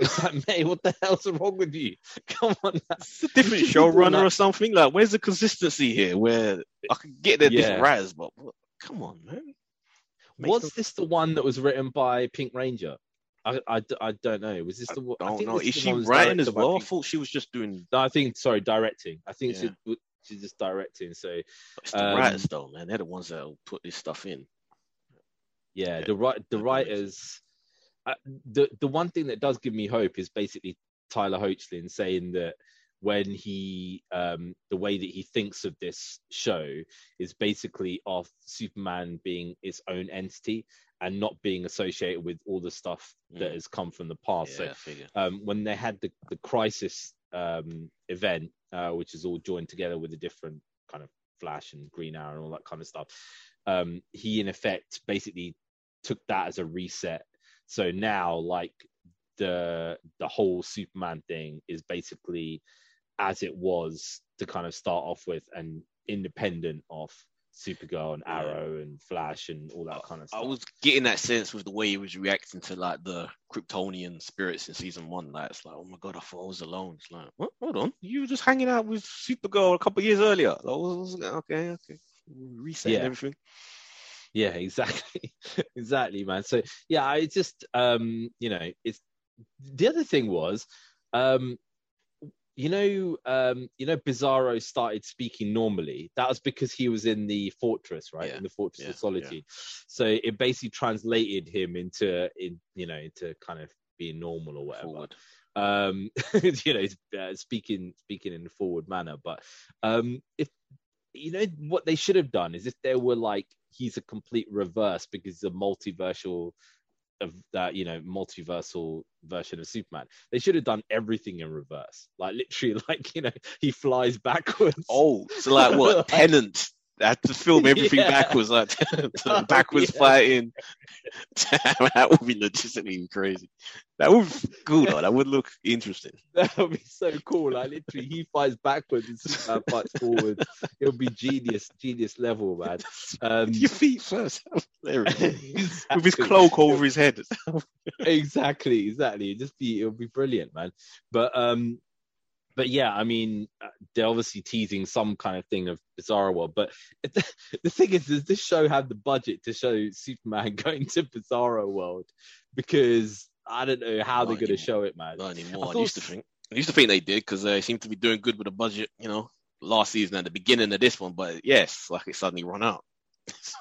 Speaker 8: It's like, mate, what the hell's wrong with you? Come on.
Speaker 9: It's a different showrunner or something. Like, where's the consistency here? Where I can get the
Speaker 8: Yeah.
Speaker 9: different writers, but come on, man. Make
Speaker 8: Was
Speaker 9: them-
Speaker 8: this the one that was written by Pink Ranger? I, I, I don't know. Was this the one?
Speaker 9: I
Speaker 8: I
Speaker 9: don't
Speaker 8: think
Speaker 9: know. Is she
Speaker 8: that
Speaker 9: writing as well? I thought she was just doing.
Speaker 8: No, I think sorry, directing. I think
Speaker 9: Yeah.
Speaker 8: she, she's just directing. So
Speaker 9: It's the
Speaker 8: Um,
Speaker 9: writers though, man. They're the ones that will put this stuff in.
Speaker 8: Yeah,
Speaker 9: Yeah,
Speaker 8: the right the writers. Uh, the the one thing that does give me hope is basically Tyler Hoechlin saying that when he um the way that he thinks of this show is basically of Superman being its own entity and not being associated with all the stuff that
Speaker 9: Mm.
Speaker 8: has come from the past.
Speaker 9: yeah,
Speaker 8: So um, when they had the, the crisis um, event, uh, which is all joined together with a different kind of Flash and Green Arrow and all that kind of stuff, um, he in effect basically took that as a reset. So now, like the the whole Superman thing is basically as it was to kind of start off with, and independent of Supergirl and
Speaker 9: Yeah.
Speaker 8: Arrow and Flash and all that kind of stuff.
Speaker 9: I was getting that sense with the way he was reacting to like the Kryptonian spirits in season one. Like it's like, oh my god, I thought I was alone. It's like, what? Hold on, you were just hanging out with Supergirl a couple of years earlier. Like, okay, okay, resetting
Speaker 8: Yeah.
Speaker 9: everything.
Speaker 8: Yeah exactly exactly man so yeah i just um you know it's the other thing was um you know, um, you know, Bizarro started speaking normally. That was because he was in the fortress, right?
Speaker 9: Yeah,
Speaker 8: In the fortress
Speaker 9: yeah,
Speaker 8: of solitude. So it basically translated him into, in you know, into kind of being normal or whatever.
Speaker 9: Forward.
Speaker 8: Um, you know, uh, speaking speaking in a forward manner. But um, if you know what they should have done is if there were like he's a complete reverse because he's a multiversal of that you know multiversal version of superman they should have done everything in reverse like literally like you know he flies backwards
Speaker 9: Oh, so like what? Tenet. They had to film everything
Speaker 8: Yeah.
Speaker 9: backwards, like
Speaker 8: Oh,
Speaker 9: backwards
Speaker 8: yeah.
Speaker 9: fighting. Damn, that would be legitimately crazy. That would be cool though. That would look interesting.
Speaker 8: that would be so cool like literally he fights backwards and superman fights forward It would be genius genius level man um
Speaker 9: Your feet first. Was. With his cloak over his head.
Speaker 8: exactly, exactly. It'd just be it'll be brilliant, man. But um, but yeah, I mean, uh, they're obviously teasing some kind of thing of Bizarro World. But the thing is, does this show have the budget to show Superman going to Bizarro World? Because I don't know how
Speaker 9: Not
Speaker 8: they're going to show it, man.
Speaker 9: Not anymore.
Speaker 8: I
Speaker 9: I, used to think. I used to think they did because they seem to be doing good with the budget. You know, last season and the beginning of this one. But yes, like it suddenly run out. it's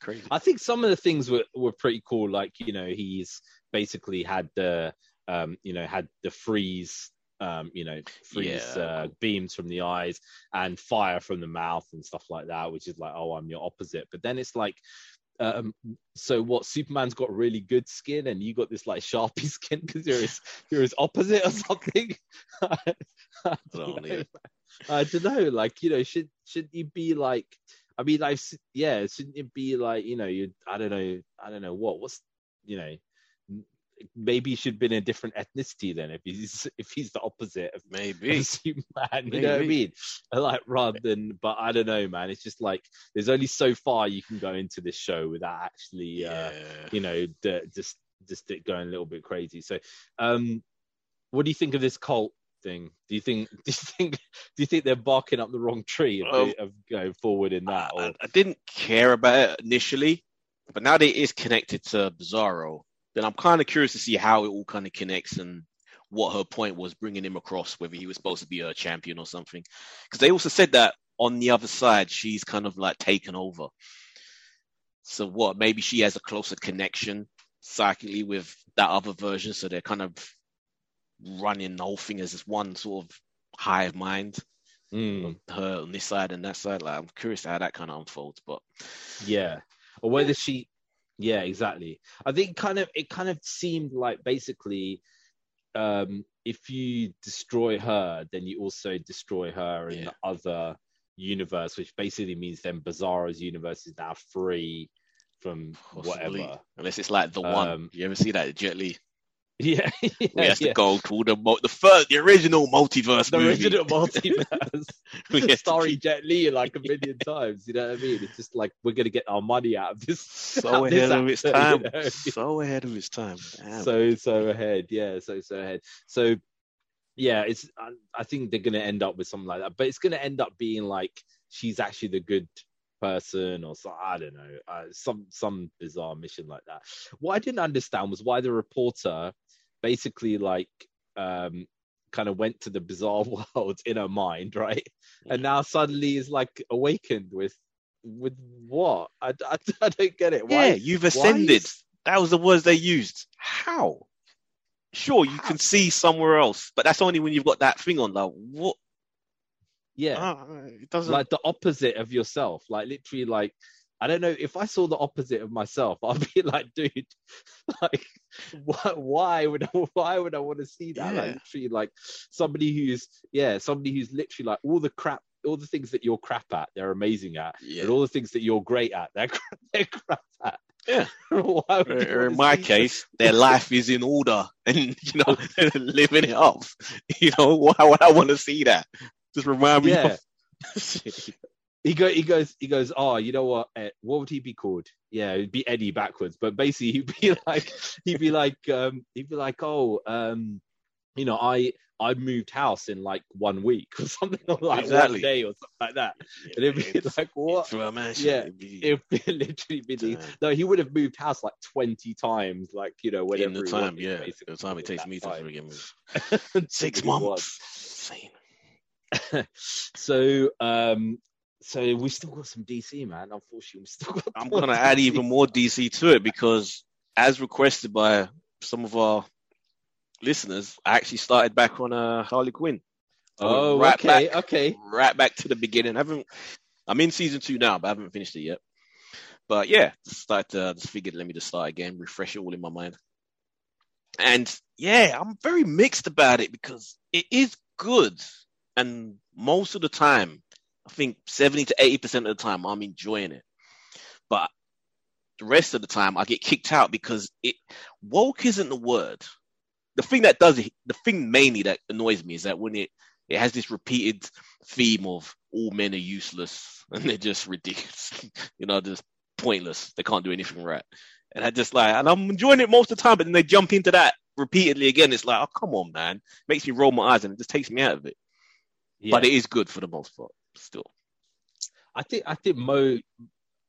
Speaker 9: crazy.
Speaker 8: I think some of the things were, were pretty cool. Like, you know, he's basically had the, um, you know, had the freeze, um, you know, freeze
Speaker 9: Yeah.
Speaker 8: uh, beams from the eyes and fire from the mouth and stuff like that, which is like, oh, I'm your opposite. But then it's like, um, so what? Superman's got really good skin, and you got this like sharpie skin because you're his you're his opposite or something. I, I
Speaker 9: don't know.
Speaker 8: I don't know. Like, you know, should should you be like? I mean, s- yeah, shouldn't it be like, you know, you, I don't know, I don't know what, what's, you know, maybe he should have been a different ethnicity then if he's if he's the opposite of,
Speaker 9: Maybe.
Speaker 8: of. You know what I mean? Like, rather than, but I don't know, man. It's just like there's only so far you can go into this show without actually, uh, you know, the, just just it going a little bit crazy. So, um, what do you think of this cult thing? Do you think do you think do you think they're barking up the wrong tree of,
Speaker 9: Um,
Speaker 8: of going forward in that?
Speaker 9: I, I didn't care about it initially, but now that it is connected to Bizarro, then I'm kind of curious to see how it all kind of connects and what her point was bringing him across, whether he was supposed to be a champion or something. Because they also said that on the other side, she's kind of like taken over. So what? Maybe she has a closer connection psychically with that other version, so they're kind of running the whole thing as this one sort of hive mind
Speaker 8: Mm,
Speaker 9: her on this side and that side. Like I'm curious how that kind of unfolds, but
Speaker 8: yeah, or whether she, yeah, exactly. I think kind of it kind of seemed like basically, um, if you destroy her, then you also destroy her in
Speaker 9: Yeah.
Speaker 8: the other universe, which basically means then Bizarro's universe is now free from
Speaker 9: possibly
Speaker 8: whatever.
Speaker 9: unless it's like the one.
Speaker 8: Um,
Speaker 9: You ever see that Jet Li?
Speaker 8: Yeah, yeah,
Speaker 9: he has
Speaker 8: yeah.
Speaker 9: to go to the mo- the first, the original multiverse
Speaker 8: the
Speaker 9: movie.
Speaker 8: original multiverse.
Speaker 9: We have
Speaker 8: starring Jet Li like a million times. You know what I mean? It's just like we're gonna get our money out of this.
Speaker 9: so
Speaker 8: of this
Speaker 9: ahead of its
Speaker 8: actor,
Speaker 9: time.
Speaker 8: you know?
Speaker 9: So ahead of its time. Damn.
Speaker 8: So so ahead, yeah. So so ahead. So yeah, it's. I, I think they're gonna end up with something like that, but it's gonna end up being like she's actually the good person or so I don't know, uh, some some bizarre mission like that. What I didn't understand was why the reporter basically like um kind of went to the bizarre world in her mind, right? And now suddenly is like awakened with with what? I, I, I don't get it. Why?
Speaker 9: yeah, you've ascended.
Speaker 8: is-
Speaker 9: That was the words they used. How? Sure, you can see somewhere else, but that's only when you've got that thing on. Like, what?
Speaker 8: yeah.
Speaker 9: Ah, it doesn't.
Speaker 8: like the opposite of yourself like literally like i don't know if i saw the opposite of myself i'd be like dude like why, why would I, why would i want to see that like
Speaker 9: Yeah.
Speaker 8: literally like somebody who's yeah somebody who's literally like all the crap all the things that you're crap at they're amazing at
Speaker 9: yeah.
Speaker 8: and all the things that you're great at they're, crap- they're crap at
Speaker 9: Yeah. Or- in my case, their life is in order and you know living it up. You know why would I want to see that? Just remind me.
Speaker 8: Yeah.
Speaker 9: Of...
Speaker 8: he go he goes he goes oh you know what Ed, what would he be called yeah it'd be eddie backwards but basically he'd be like he'd be like um he'd be like oh um you know i I moved house in like one week or something or like
Speaker 9: Exactly.
Speaker 8: one day or something like that. And it'd be like, what?
Speaker 9: Man,
Speaker 8: Yeah,
Speaker 9: it'd be-
Speaker 8: It'd be literally be no, he would have moved house like 20 times, like, you know, whatever
Speaker 9: in the time,
Speaker 8: wanted,
Speaker 9: yeah, the time it takes me to
Speaker 8: time.
Speaker 9: friggin' move.
Speaker 8: It
Speaker 9: Six months.
Speaker 8: was. So, um, so we still got some DC, man. Unfortunately, we still got.
Speaker 9: I'm gonna add even more DC to it because, as requested by some of our listeners, I actually started back on uh, Harley Quinn.
Speaker 8: Oh,
Speaker 9: right
Speaker 8: okay,
Speaker 9: back,
Speaker 8: okay.
Speaker 9: right back to the beginning. I haven't. I'm in season two now, but I haven't finished it yet. But yeah, started to just figured let me just start again, refresh it all in my mind. And yeah, I'm very mixed about it because it is good, and most of the time, I think 70 to 80 percent of the time, I'm enjoying it. But the rest of the time, I get kicked out because it woke isn't the word. The thing that does it, the thing mainly that annoys me is that when it it has this repeated theme of all men are useless and they're just ridiculous, you know, just pointless. They can't do anything right. And I just like, and I'm enjoying it most of the time, but then they jump into that repeatedly again. It's like, oh, come on, man. Makes me roll my eyes and it just takes me out of it. But it is good for the most part, still.
Speaker 8: I think I think Mo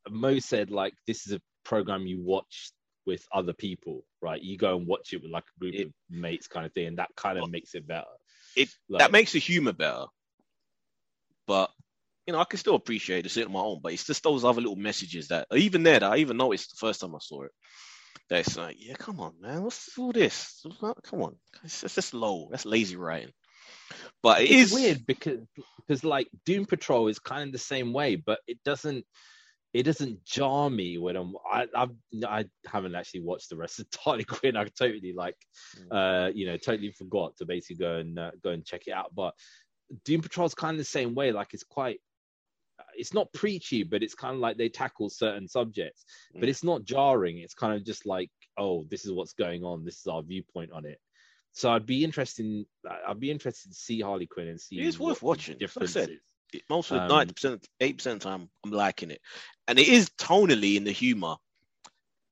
Speaker 8: Mo said like this is a program you watch with other people, right? You go and watch it with like a group
Speaker 9: It-
Speaker 8: of mates, kind of thing, and that kind of makes it better.
Speaker 9: it-
Speaker 8: Like,
Speaker 9: that makes the humor better. But you know, I can still appreciate it, on my own. But it's just those other little messages that even there that I even noticed the first time I saw it. That it's like, yeah, come on, man, what's all this? Come on, it's just low. That's lazy writing. But it
Speaker 8: it's
Speaker 9: is
Speaker 8: weird because because like Doom Patrol is kind of the same way, but it doesn't it doesn't jar me when I'm I I've, I haven't actually watched the rest of Harley Quinn. I totally like uh you know totally forgot to basically go and uh, go and check it out. But Doom Patrol is kind of the same way. Like it's quite it's not preachy, but it's kind of like they tackle certain subjects, but
Speaker 9: Mm.
Speaker 8: it's not jarring. It's kind of just like, oh, this is what's going on. This is our viewpoint on it. So I'd be interested. I'd be interested to see Harley Quinn and see.
Speaker 9: It is worth watching. Like I
Speaker 8: Difference
Speaker 9: said, most of the
Speaker 8: Um,
Speaker 9: ninety percent, eight percent of the time, I'm liking it, and it is tonally in the humor.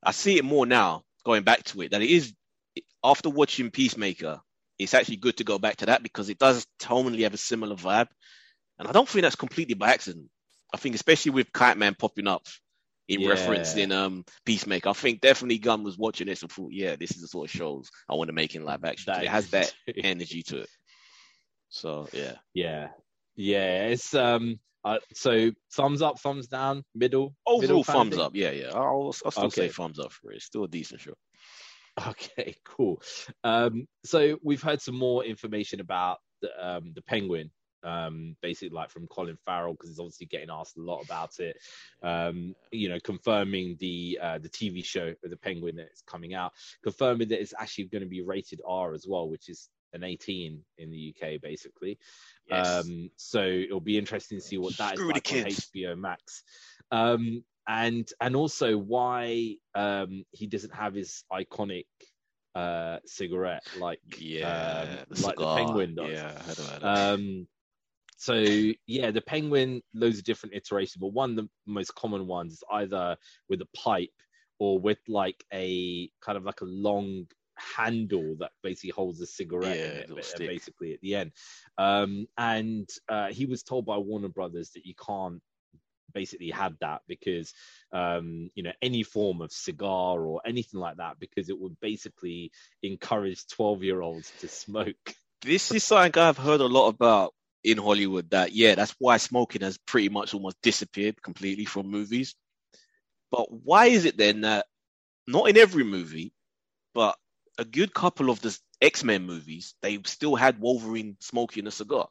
Speaker 9: I see it more now, going back to it, that it is after watching Peacemaker. It's actually good to go back to that because it does tonally have a similar vibe, and I don't think that's completely by accident. I think especially with Kite Man popping up in
Speaker 8: Yeah.
Speaker 9: reference in um Peacemaker, I think definitely Gunn was watching this and thought, yeah, this is the sort of shows I want to make in live action.
Speaker 8: That
Speaker 9: it has that energy to it. So yeah.
Speaker 8: yeah, yeah. It's um. Uh, so thumbs up, thumbs down, middle.
Speaker 9: Overall, thumbs up. Yeah, yeah. I'll, I'll still say
Speaker 8: Okay.
Speaker 9: thumbs up for it. It's still a decent show.
Speaker 8: Okay, cool. Um, so we've heard some more information about the, um, the Penguin, um, basically like from Colin Farrell because he's obviously getting asked a lot about it. Um, you know, confirming the uh, the TV show the Penguin that is coming out, confirming that it's actually going to be rated R as well, which is an 18 in the UK basically.
Speaker 9: Yes.
Speaker 8: Um, so it'll be interesting to see what that is
Speaker 9: Screw the
Speaker 8: like on. HBO Max. Um, and and also why um, he doesn't have his iconic uh, cigarette like
Speaker 9: yeah,
Speaker 8: um,
Speaker 9: the
Speaker 8: like the penguin does.
Speaker 9: Yeah, I heard about that.
Speaker 8: Um, so yeah, the penguin, loads of different iterations, but one of the most common ones is either with a pipe or with like a kind of like a long handle that basically holds a cigarette
Speaker 9: Yeah,
Speaker 8: in it,
Speaker 9: little
Speaker 8: ba-
Speaker 9: stick.
Speaker 8: basically at the end. Um, and uh, he was told by Warner Brothers that you can't basically have that because um you know any form of cigar or anything like that because it would basically encourage 12 year olds to smoke
Speaker 9: this is something I've heard a lot about in Hollywood. That yeah, that's why smoking has pretty much almost disappeared completely from movies. But why is it then that not in every movie, but a good couple of the X Men movies, they still had Wolverine smoking a cigar.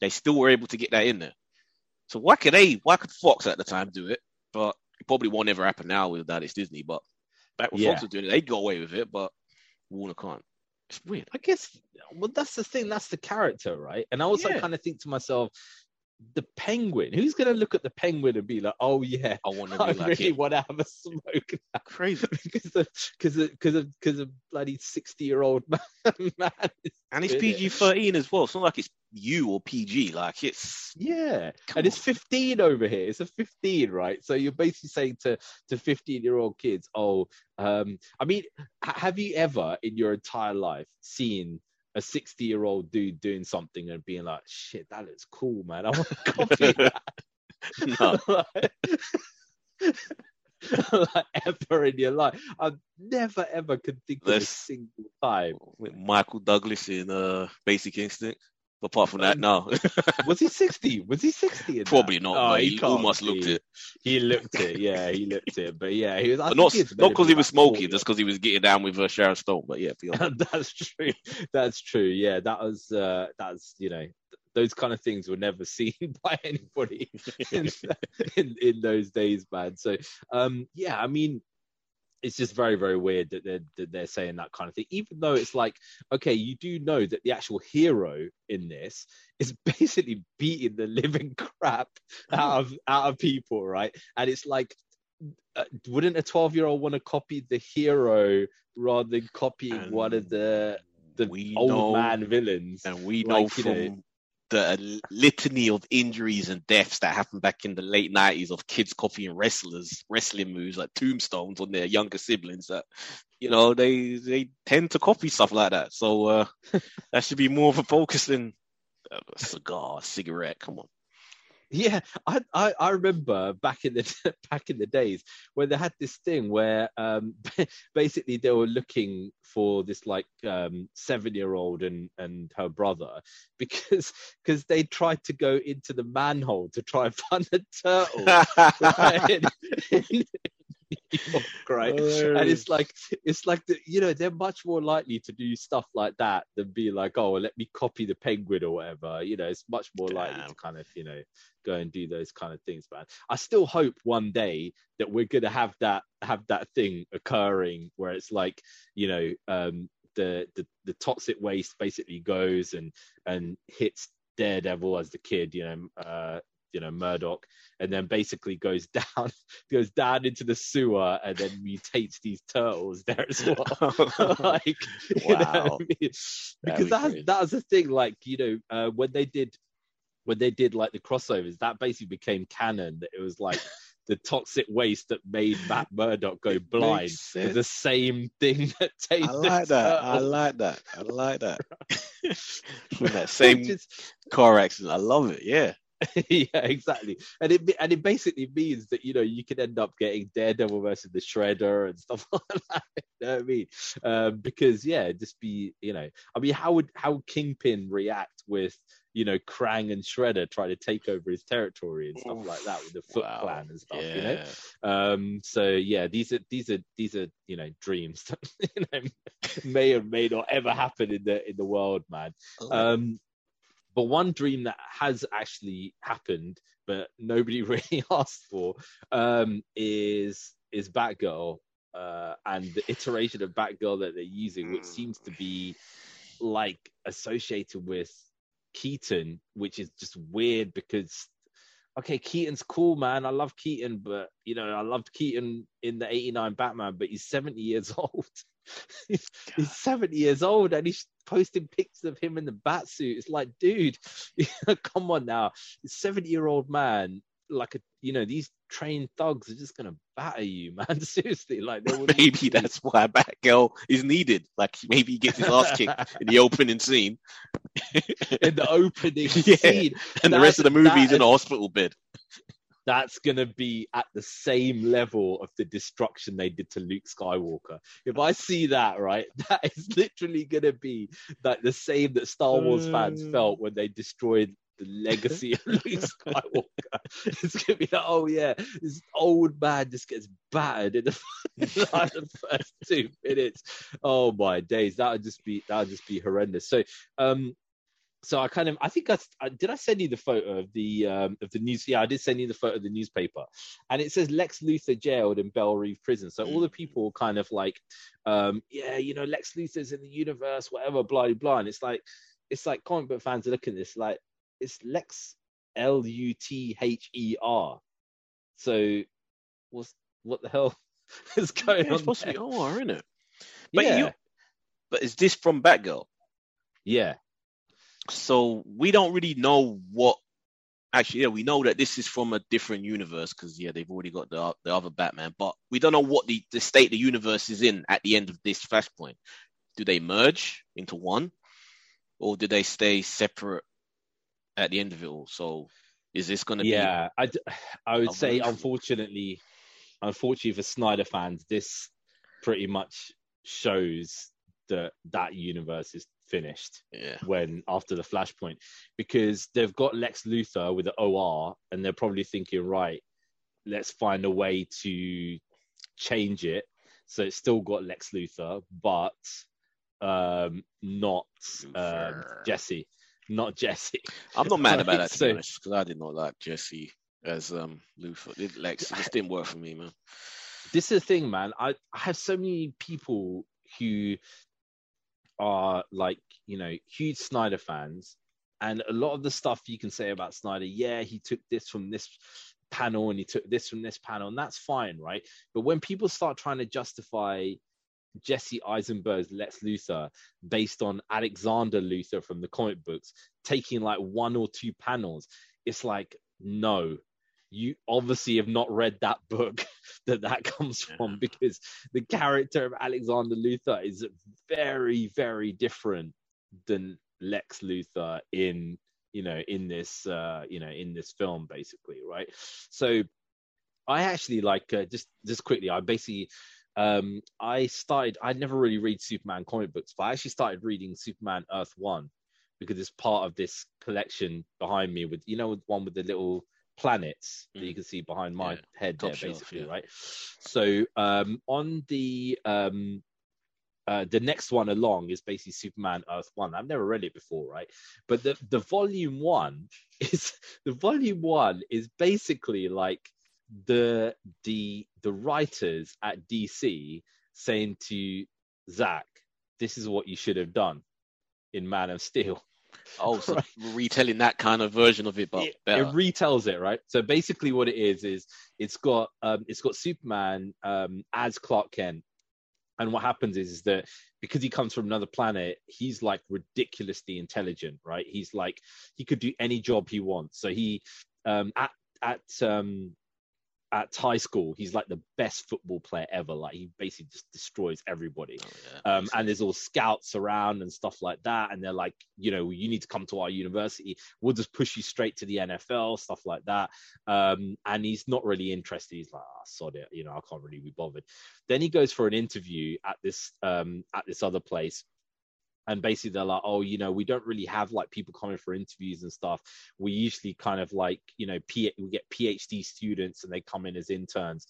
Speaker 9: They still were able to get that in there. So why could they? Why could Fox at the time do it? But it probably won't ever happen now with that it's Disney. But back when
Speaker 8: Yeah.
Speaker 9: Fox was doing it, they got away with it. But Warner can't. It's weird.
Speaker 8: I guess, well, that's the thing. That's the character, right? And I also
Speaker 9: Yeah.
Speaker 8: kind of think to myself, the penguin. Who's gonna look at the penguin and be like, "Oh yeah,
Speaker 9: I want to be
Speaker 8: I
Speaker 9: like
Speaker 8: really
Speaker 9: it.
Speaker 8: want to have a smoke now."
Speaker 9: Crazy.
Speaker 8: because of because of because of of bloody sixty year old man. man
Speaker 9: And it's. PG thirteen as well. It's not like it's you or PG. Like it's
Speaker 8: Yeah,
Speaker 9: Come
Speaker 8: and it's 15 over here. It's a 15, right? So you're basically saying to to 15 year old kids, "Oh, um, I mean, have you ever in your entire life seen a 60 year old dude doing something and being like, shit, that looks cool, man. I want to copy that. Like ever in your life. I've never ever could think of a single time.
Speaker 9: With Michael Douglas in uh, Basic Instinct. Apart from that,
Speaker 8: Um,
Speaker 9: no.
Speaker 8: Was he 60? Was he 60? in that?
Speaker 9: Probably not,
Speaker 8: Oh,
Speaker 9: but he
Speaker 8: can't
Speaker 9: almost looked it.
Speaker 8: He looked it, yeah, he looked it. But yeah, he was I
Speaker 9: not not because he
Speaker 8: maybe
Speaker 9: was smoking,
Speaker 8: 40.
Speaker 9: just because he was getting down with uh, Sharon Stone. But yeah,
Speaker 8: that's true. That's true. Yeah, that was uh that's you know those kind of things were never seen by anybody in, in in those days, man. So um yeah, I mean it's just very very weird that they're that they're saying that kind of thing even though it's like okay you do know that the actual hero in this is basically beating the living crap out of out of people right? And it's like uh, wouldn't a 12 year old want to copy the hero rather than copying one of the the old
Speaker 9: know,
Speaker 8: man villains?
Speaker 9: and we know
Speaker 8: like, you
Speaker 9: from
Speaker 8: know-
Speaker 9: the litany of injuries and deaths that happened back in the late nineties of kids copying wrestlers, wrestling moves like tombstones on their younger siblings. That you know they they tend to copy stuff like that. So uh, that should be more of a focus than a cigar, cigarette. Come on.
Speaker 8: Yeah, I, I I remember back in the back in the days when they had this thing where um basically they were looking for this like um seven year old and and her brother because because they tried to go into the manhole to try and find the turtle. Right, in, in York, right? and it's like it's like the, you know they're much more likely to do stuff like that than be like oh let me copy the penguin or whatever. You know it's much more likely to kind of you know go and do those kind of things man. I still hope one day that we're gonna have that have that thing occurring where it's like you know um the the, the toxic waste basically goes and and hits daredevil as the kid you know uh you know Murdock, and then basically goes down goes down into the sewer and then mutates these turtles there as well. like, you know what I
Speaker 9: Wow.
Speaker 8: mean? Because
Speaker 9: be
Speaker 8: that
Speaker 9: crazy.
Speaker 8: that was the thing. Like you know uh, when they did when they did like the crossovers, that basically became canon. That it was like the toxic waste that made Matt Murdock go blind was the same thing that
Speaker 9: I like that. I like that. I like that. From that same car accident. I love it. Yeah.
Speaker 8: yeah, exactly. And it and it basically means that you know you can end up getting Daredevil versus the Shredder and stuff like that. You know what I mean? Um, because yeah, just be you know, I mean, how would how would Kingpin react with you know Krang and Shredder trying to take over his territory and stuff like that with the Foot
Speaker 9: Wow.
Speaker 8: Clan and stuff?
Speaker 9: yeah.
Speaker 8: You know. Um, so yeah, these are these are these are you know dreams that you know may or may not ever happen in the in the world, man. Um, but one dream that has actually happened, but nobody really asked for, um, is is Batgirl uh, and the iteration of Batgirl that they're using, which seems to be like associated with Keaton, which is just weird because okay, Keaton's cool, man. I love Keaton, but you know, I loved Keaton in the '89 Batman, but he's 70 years old. he's, he's 70 years old, and he's posting pics of him in the bat suit. It's like, dude, come on now, 70 year old man. Like a, you know, these trained thugs are just gonna batter you, man. Seriously, like they
Speaker 9: Maybe that's why Batgirl is needed. Like maybe he gets his ass kicked in the opening scene,
Speaker 8: in the opening
Speaker 9: Yeah.
Speaker 8: scene.
Speaker 9: and the rest of the movie is in a hospital bed.
Speaker 8: That's going to be at the same level of the destruction they did to Luke Skywalker. If I see that, right, that is literally going to be like the same that Star Wars fans
Speaker 9: Mm.
Speaker 8: felt when they destroyed the legacy of Luke Skywalker. It's going to be like, oh yeah, this old man just gets battered in the, like the first two minutes. Oh my days, that would just be that would just be horrendous. So, um, so I kind of I think I, I did I send you the photo of the um of the news yeah I did send you the photo of the newspaper. And it says Lex Luthor jailed in Belle Reve prison. So all the people kind of like um yeah you know Lex Luthor's in the universe whatever blah blah blah. And it's like it's like comic book fans are looking at this like it's Lex L U T H E R. So what's what the hell is going
Speaker 9: Yeah,
Speaker 8: on
Speaker 9: it's supposed to be
Speaker 8: there?
Speaker 9: Omar, isn't it? But
Speaker 8: yeah.
Speaker 9: you, but is this from Batgirl?
Speaker 8: yeah
Speaker 9: So we don't really know what. Actually, yeah, we know that this is from a different universe because yeah, they've already got the the other Batman, but we don't know what the, the state the universe is in at the end of this Flashpoint. Do they merge into one? or do they stay separate at the end of it all? So is this going to
Speaker 8: yeah, I, d- I would
Speaker 9: I would
Speaker 8: say,
Speaker 9: really-
Speaker 8: unfortunately, unfortunately for Snyder fans, this pretty much shows that that universe is finished?
Speaker 9: Yeah.
Speaker 8: when after the Flashpoint because they've got Lex Luthor with the OR and they're probably thinking, right, let's find a way to change it so it's still got Lex Luthor, but um, not um, Jesse, not Jesse.
Speaker 9: I'm not mad about that
Speaker 8: so-
Speaker 9: because I did not like Jesse as um Luthor. It, Lex, it just didn't work for me, man.
Speaker 8: this is the thing, man. I, I have so many people who are like, you know, huge Snyder fans, and a lot of the stuff you can say about Snyder, yeah, he took this from this panel and he took this from this panel, and that's fine, right? But when people start trying to justify Jesse Eisenberg's Lex Luthor based on Alexander Luthor from the comic books taking like one or two panels, it's like, no, you obviously have not read that book that that comes from because the character of Alexander Luthor is very, very different than Lex Luthor in you know in this uh you know in this film basically right? So i actually like uh, just just quickly i basically um i started i never really read superman comic books but i actually started reading superman earth one because it's part of this collection behind me with you know one with the little planets that you
Speaker 9: Mm.
Speaker 8: can see behind my
Speaker 9: Yeah,
Speaker 8: head
Speaker 9: top
Speaker 8: there
Speaker 9: shelf,
Speaker 8: basically
Speaker 9: yeah.
Speaker 8: right so um on the um uh, the next one along is basically Superman Earth One. I've never read it before, right? But the the volume one is the volume one is basically like the the the writers at DC saying to Zack, "This is what you should have done in Man of Steel."
Speaker 9: Oh, so retelling that kind of version of it, but
Speaker 8: it, it retells it right? So basically what it is is it's got um it's got superman um as clark kent. And what happens is, is that because he comes from another planet he's like ridiculously intelligent right? He's like he could do any job he wants. So he um at at um at high school he's like the best football player ever. Like he basically just destroys everybody.
Speaker 9: Oh, yeah.
Speaker 8: um, and there's all scouts around and stuff like that. And they're like you know you need to come to our university. We'll just push you straight to the nfl stuff like that. Um, and he's not really interested. He's like ah sod it. You know i can't really be bothered. Then he goes for an interview at this um, at this other place and basically they're like oh you know we don't really have like people coming for interviews and stuff. We usually kind of like you know P- we get phd students and they come in as interns.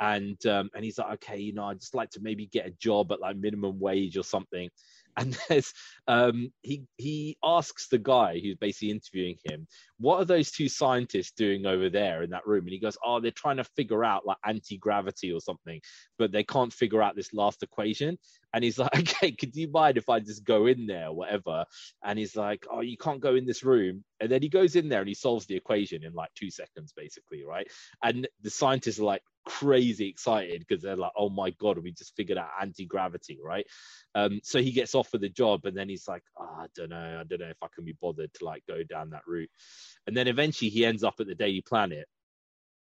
Speaker 8: And um, and he's like okay you know i'd just like to maybe get a job at like minimum wage or something. And there's um he he asks the guy who's basically interviewing him what are those two scientists doing over there in that room? And he goes oh they're trying to figure out like anti-gravity or something but they can't figure out this last equation and he's like okay could you mind if i just go in there or whatever? And he's like oh you can't go in this room. And then he goes in there and he solves the equation in like two seconds basically right? And the scientists are like crazy excited because they're like oh my god we just figured out anti-gravity right? Um so he gets off offered the job and then he's like oh, i don't know i don't know if i can be bothered to like go down that route. And then eventually he ends up at the daily planet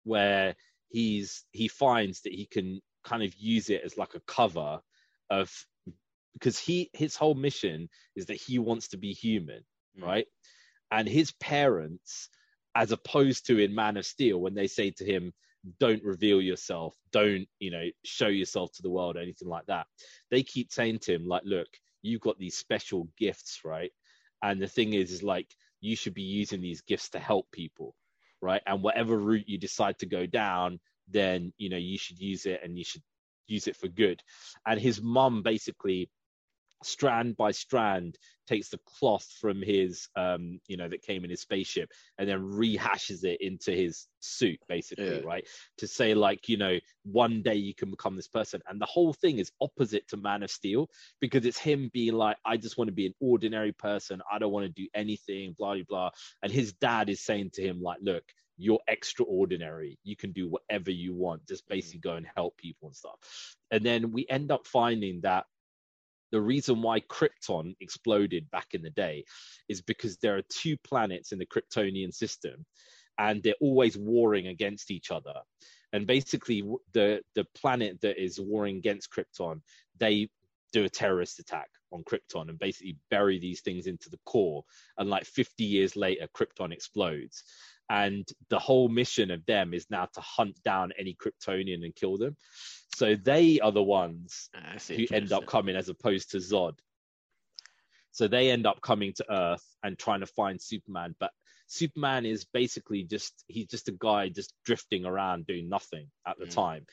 Speaker 8: where he's he finds that he can kind of use it as like a cover of because he his whole mission is that he wants to be human
Speaker 9: Mm.
Speaker 8: right? And his parents as opposed to in man of steel when they say to him don't reveal yourself. Don't you know show yourself to the world or anything like that they keep saying to him like look you've got these special gifts right? And the thing is is like you should be using these gifts to help people right? And whatever route you decide to go down then you know you should use it and you should use it for good. And his mum basically strand by strand takes the cloth from his um you know that came in his spaceship and then rehashes it into his suit basically
Speaker 9: Yeah.
Speaker 8: right? To say like you know one day you can become this person. And the whole thing is opposite to man of steel because it's him being like i just want to be an ordinary person. I don't want to do anything blah blah blah. And his dad is saying to him like look you're extraordinary you can do whatever you want just mm-hmm. basically go and help people and stuff and then we end up finding that the reason why Krypton exploded back in the day is because there are two planets in the Kryptonian system and they're always warring against each other. And basically, the, the planet that is warring against Krypton, they do a terrorist attack on Krypton and basically bury these things into the core. And like 50 years later, Krypton explodes. And the whole mission of them is now to hunt down any Kryptonian and kill them. So they are the ones
Speaker 9: Ah,
Speaker 8: who end up coming as opposed to Zod. So they end up coming to Earth and trying to find Superman, but Superman is basically just he's just a guy just drifting around doing nothing at the
Speaker 9: Mm.
Speaker 8: time.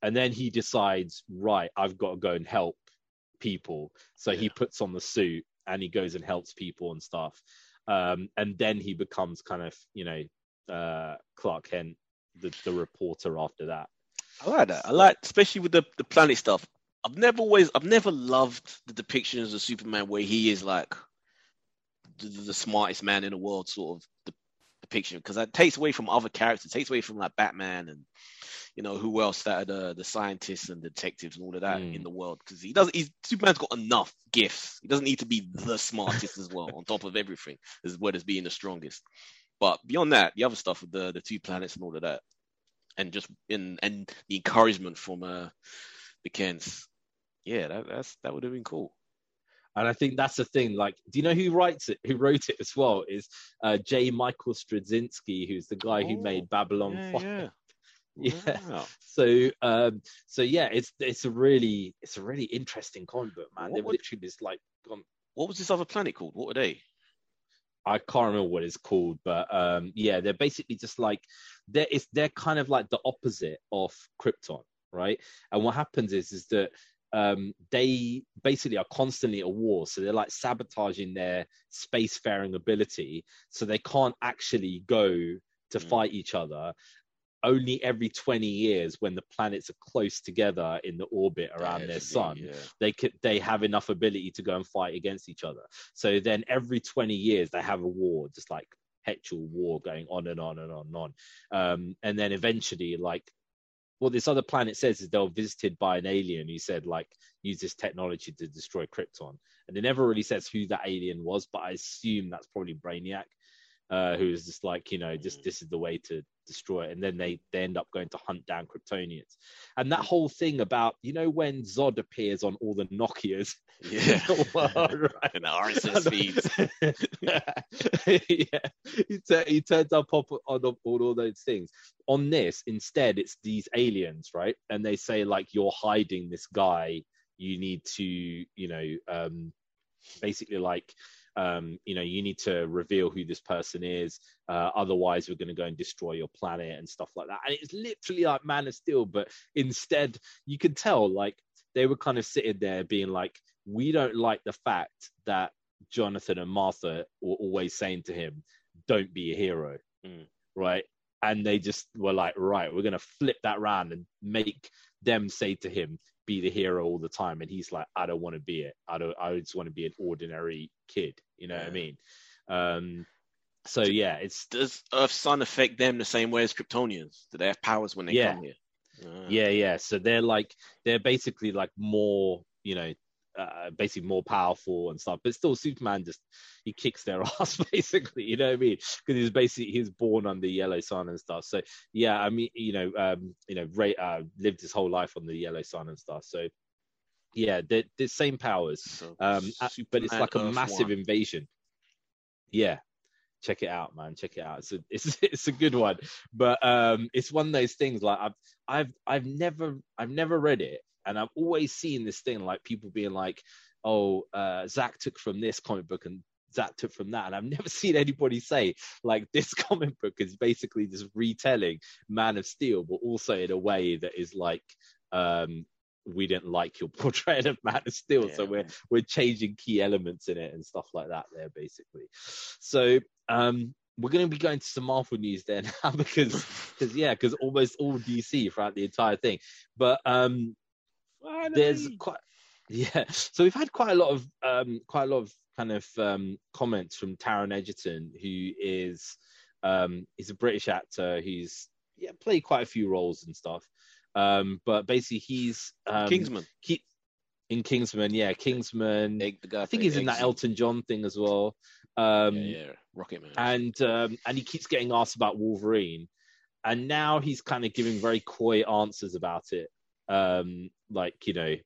Speaker 8: And then he decides, right, I've got to go and help people. So he puts on the suit and he goes and helps people and stuff. Um, and then he becomes kind of, you know, uh, Clark Kent, the, the reporter after that.
Speaker 9: I like that. I like, especially with the, the planet stuff. I've never always, I've never loved the depictions of Superman where he is like the, the smartest man in the world, sort of the depiction, because that takes away from other characters, takes away from like Batman and you know who else that are the the scientists and detectives and all of that
Speaker 8: Mm.
Speaker 9: in the world. Because he doesn't, he's Superman's got enough gifts. He doesn't need to be the smartest as well, on top of everything, as well as being the strongest. But beyond that, the other stuff with the the two planets and all of that, and just in and the encouragement from uh the Kents. Yeah, that that's that would have been cool.
Speaker 8: And I think that's the thing. Like, do you know who writes it? Who wrote it as well? Is uh, J. Michael Straczynski, who's the guy who
Speaker 9: Oh,
Speaker 8: made Babylon
Speaker 9: yeah,
Speaker 8: 5.
Speaker 9: yeah.
Speaker 8: Yeah.
Speaker 9: Wow.
Speaker 8: So, um, so yeah, it's it's a really it's a really interesting comic book, man.
Speaker 9: What
Speaker 8: They've
Speaker 9: would-
Speaker 8: literally just like gone.
Speaker 9: What was this other planet called? What are they?
Speaker 8: I can't remember what it's called, but um, yeah, they're basically just like they're it's they're kind of like the opposite of Krypton, right? And what happens is is that um, they basically are constantly at war, so they're like sabotaging their spacefaring ability, so they can't actually go to
Speaker 9: Mm.
Speaker 8: fight each other. Only every 20 years, when the planets are close together in the orbit around
Speaker 9: Yeah,
Speaker 8: their sun,
Speaker 9: yeah.
Speaker 8: they could they have enough ability to go and fight against each other. So then every 20 years they have a war, just like perpetual war going on and on and on and on. Um, and then eventually, like what this other planet says is they were visited by an alien who said like use this technology to destroy Krypton. And it never really says who that alien was, but I assume that's probably Brainiac, uh, who is just like, you know, just
Speaker 9: Mm.
Speaker 8: this is the way to destroy it. And then they, they end up going to hunt down Kryptonians. And that whole thing about, you know, when Zod appears on all the Nokias
Speaker 9: Yeah.
Speaker 8: world, right?
Speaker 9: And the RSS feeds.
Speaker 8: yeah, he, tu- he turns up on, on all those things. On this, instead, it's these aliens, right? And they say like, "You're hiding this guy. You need to, you know, um, basically like." Um, you know, you need to reveal who this person is. Uh, otherwise, we're going to go and destroy your planet and stuff like that. And it's literally like Man of Steel, but instead, you can tell like they were kind of sitting there being like, we don't like the fact that Jonathan and Martha were always saying to him, "Don't be a hero,"
Speaker 9: Mm.
Speaker 8: right? And they just were like, "Right, we're gonna flip that round and make them say to him, be the hero all the time." And he's like, "I don't want to be it. I don't. I just want to be an ordinary kid." You know what I mean? Um, so yeah, it's
Speaker 9: Does Earth sun affect them the same way as Kryptonians? Do they have powers when they
Speaker 8: Yeah.
Speaker 9: come here? Ah.
Speaker 8: yeah, yeah. So they're like they're basically like more, you know, uh, basically more powerful and stuff. But still, Superman just he kicks their ass basically. You know what I mean? Because he's basically he's born under the yellow sun and stuff. So yeah, I mean, you know, um, you know, Ray uh, lived his whole life on the yellow sun and stuff. So yeah, they're the same powers.
Speaker 9: So,
Speaker 8: Um, but it's like a
Speaker 9: Earth
Speaker 8: massive
Speaker 9: One.
Speaker 8: invasion. Yeah, check it out, man. Check it out. It's a it's it's a good one, but um, it's one of those things. Like I've I've I've never I've never read it, and I've always seen this thing like people being like, oh, uh, Zack took from this comic book and. Zack took from that, and I've never seen anybody say like this comic book is basically just retelling Man of Steel, but also in a way that is like um, we didn't like your portrayal of Man of Steel, so we're
Speaker 9: man.
Speaker 8: we're changing key elements in it and stuff like that there basically so um we're going to be going to some marvel news there now because because yeah because almost all dc throughout the entire thing but um there's quite yeah so we've had quite a lot of um quite a lot of kind of um comments from taron egerton who is um he's a british actor who's yeah played quite a few roles and stuff um but basically he's um
Speaker 9: Kingsman.
Speaker 8: Ke- in kingsman yeah kingsman
Speaker 9: Egg, the guy
Speaker 8: I think
Speaker 9: played
Speaker 8: he's in that
Speaker 9: Eggsy.
Speaker 8: Elton John thing as well. Um,
Speaker 9: yeah, yeah, Rocket Man.
Speaker 8: And um, and he keeps getting asked about Wolverine, and now he's kind of giving very coy answers about it. Um, like you know,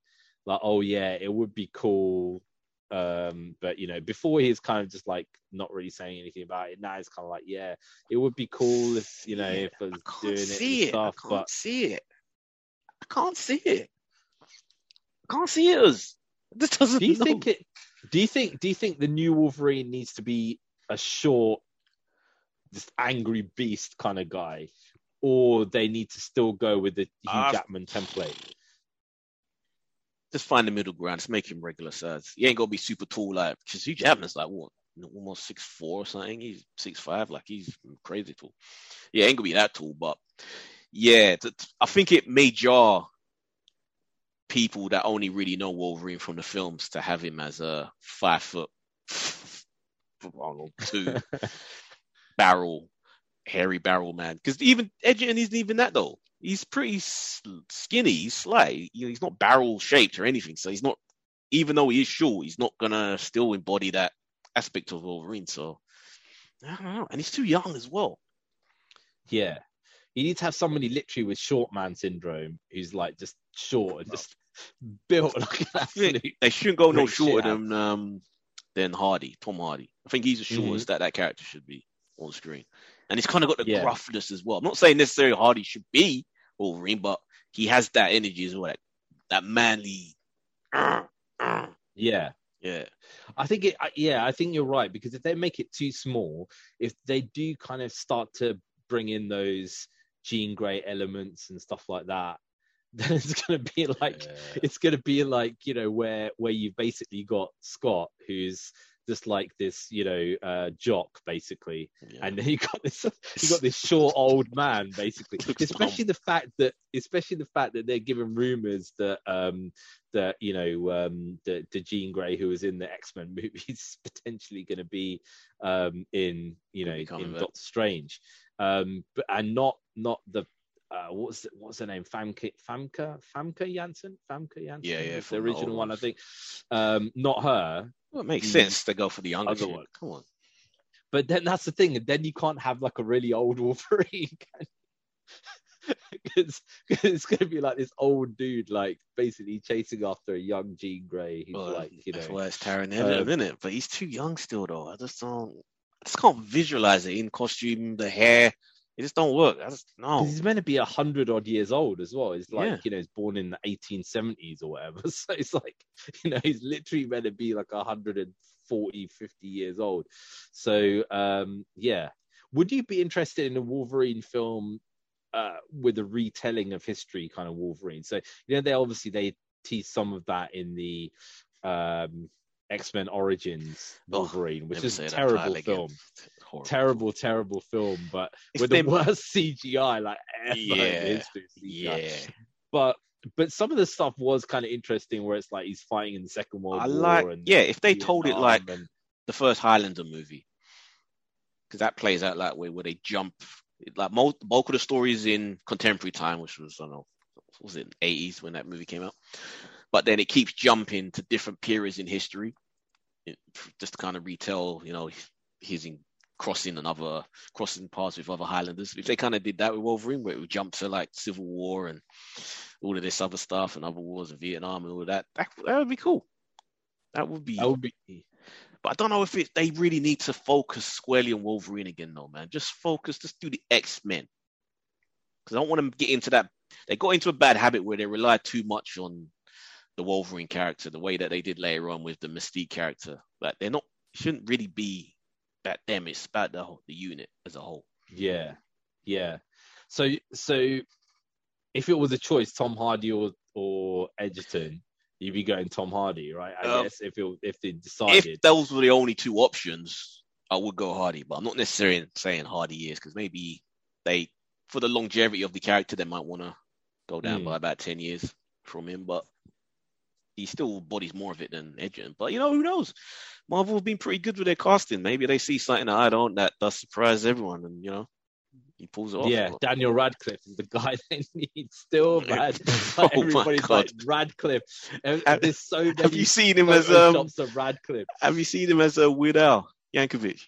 Speaker 8: like, oh yeah, it would be cool. Um, but you know, before he's kind of just like not really saying anything about it. Now it's kind of like, yeah, it would be cool if you know if I was
Speaker 9: I
Speaker 8: doing it
Speaker 9: see
Speaker 8: and
Speaker 9: it.
Speaker 8: stuff.
Speaker 9: I can't
Speaker 8: But
Speaker 9: see it. I can't see it. I can't see it. As, this doesn't.
Speaker 8: do you
Speaker 9: know.
Speaker 8: think it? Do you think? Do you think the new Wolverine needs to be a short, just angry beast kind of guy, or they need to still go with the Hugh
Speaker 9: Uh,
Speaker 8: Jackman template?
Speaker 9: just find the middle ground. Just make him regular size. He ain't gonna be super tall like because Hugh Jackman's like what almost six four or something. He's six five, like he's crazy tall. Yeah, ain't gonna be that tall, but yeah, I think it may jar people that only really know Wolverine from the films to have him as a five foot, I don't know, two barrel, hairy barrel man. Because even Egerton isn't even that though. He's pretty skinny. He's slight. You know, he's not barrel shaped or anything. So he's not, even though he is short, he's not gonna still embody that aspect of Wolverine. So I don't know. And he's too young as well.
Speaker 8: Yeah. You need to have somebody literally with short man syndrome who's like just short and just built like an absolute.
Speaker 9: they shouldn't go no shorter than um than Hardy, Tom Hardy. I think he's the shortest that that character should be on screen, and he's kind of got the
Speaker 8: Yeah.
Speaker 9: gruffness as well. I'm not saying necessarily Hardy should be Wolverine, but he has that energy as well, that, that manly. uh, uh,
Speaker 8: Yeah.
Speaker 9: yeah,
Speaker 8: I think it. Yeah, I think you're right because if they make it too small, if they do kind of start to bring in those Jean Grey elements and stuff like that, then it's gonna be like it's gonna be like you know where where you've basically got Scott who's just like this you know uh jock basically.
Speaker 9: Yeah.
Speaker 8: and then you got this you got this short old man basically. Especially the fact that especially the fact that they're given rumors that um that you know um the, the jean grey who was in the x-men movie is potentially going to be um in you know
Speaker 9: Could be coming
Speaker 8: in doctor strange. Um but and not not the uh, what's the, what's her name? Famke Famke Famke Janssen. Famke Janssen.
Speaker 9: Yeah, yeah,
Speaker 8: the
Speaker 9: the
Speaker 8: original
Speaker 9: old
Speaker 8: one, I think. Um, not her,
Speaker 9: well, it makes
Speaker 8: the
Speaker 9: sense to go for the younger
Speaker 8: one.
Speaker 9: Come on,
Speaker 8: But then that's the thing. Then you can't have like a really old Wolverine. Because it's going to be like this old dude, like basically chasing after a young Jean Grey. He's
Speaker 9: Well,
Speaker 8: like, you
Speaker 9: that's
Speaker 8: know,
Speaker 9: why it's Taron Egerton,
Speaker 8: um,
Speaker 9: isn't it? But he's too young still, though. I just don't. I just can't visualize it in costume, the hair. It just don't work. I just no.
Speaker 8: he's meant to be a hundred odd years old as well. It's like
Speaker 9: Yeah.
Speaker 8: you know, he's born in the 1870s or whatever. So it's like you know, he's literally meant to be like 140, 50 years old. So um, yeah, would you be interested in a Wolverine film uh, with a retelling of history, kind of Wolverine? So you know, they obviously they tease some of that in the um, X Men Origins
Speaker 9: Oh,
Speaker 8: Wolverine, which is a terrible film.
Speaker 9: Horrible.
Speaker 8: Terrible, terrible film, but
Speaker 9: It's
Speaker 8: with the worst CGI like ever
Speaker 9: Yeah. Yeah,
Speaker 8: But but some of the stuff was kind of interesting, where it's like he's fighting in the Second World
Speaker 9: I
Speaker 8: War.
Speaker 9: like.
Speaker 8: and
Speaker 9: Yeah, if they told it like
Speaker 8: and-
Speaker 9: the first Highlander movie, because that plays out that way, where they jump. Like most, bulk of the stories in contemporary time, which was I don't know, was it eighties when that movie came out? But then it keeps jumping to different periods in history, it, just to kind of retell, you know, his in crossing another crossing paths with other Highlanders. If they kind of did that with Wolverine, where it would jump to like Civil War and all of this other stuff and other wars in Vietnam and all of that, that that would be cool. That would be
Speaker 8: that would be
Speaker 9: but I don't know if it, they really need to focus squarely on Wolverine again, though, man. Just focus, just do the X Men. Because I don't want them to get into that. They got into a bad habit where they rely too much on the Wolverine character, the way that they did later on with the Mystique character. Like they're not, shouldn't really be about them. It's about the whole, the unit as a whole.
Speaker 8: yeah, yeah. So so if it was a choice, Tom Hardy or or Egerton, you'd be going Tom Hardy, right? I
Speaker 9: Um,
Speaker 8: guess if it if they decided.
Speaker 9: If those were the only two options, I would go Hardy. But I'm not necessarily saying Hardy is because maybe they, for the longevity of the character, they might want to go down
Speaker 8: Hmm.
Speaker 9: by about ten years from him. But he still bodies more of it than Egerton. But you know, who knows? Marvel have been pretty good with their casting. Maybe they see something that I don't that does surprise everyone, and you know, he pulls it off.
Speaker 8: yeah, Daniel Radcliffe is the guy they need still, man.
Speaker 9: Oh
Speaker 8: everybody's like Radcliffe.
Speaker 9: Have-
Speaker 8: There's so many
Speaker 9: Have you seen him as um?
Speaker 8: of Radcliffe.
Speaker 9: Have you seen him as a Weird Al Yankovic?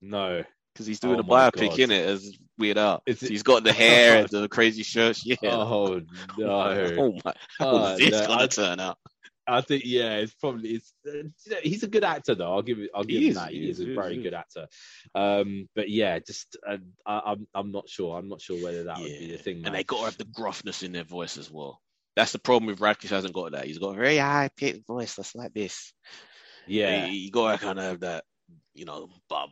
Speaker 8: No.
Speaker 9: Because he's doing
Speaker 8: Oh
Speaker 9: a biopic in it as Weird Al. So he's got the hair and the crazy shirts. Yeah.
Speaker 8: Oh no!
Speaker 9: Oh my! How
Speaker 8: Oh,
Speaker 9: is this
Speaker 8: no,
Speaker 9: gonna
Speaker 8: I-
Speaker 9: turn out?
Speaker 8: I think yeah, it's probably it's. Uh, he's a good actor though. I'll give it. I'll
Speaker 9: He
Speaker 8: give him
Speaker 9: is,
Speaker 8: that.
Speaker 9: he
Speaker 8: He
Speaker 9: is,
Speaker 8: is a very
Speaker 9: is.
Speaker 8: good actor. Um, but yeah, just uh, I, I'm I'm not sure. I'm not sure whether that would be the thing.
Speaker 9: And they got to have the gruffness in their voice as well. That's the problem with Radcliffe. Hasn't got that. He's got a very high pitched voice that's like this.
Speaker 8: yeah,
Speaker 9: you, you got to kind of have that, you know, bub,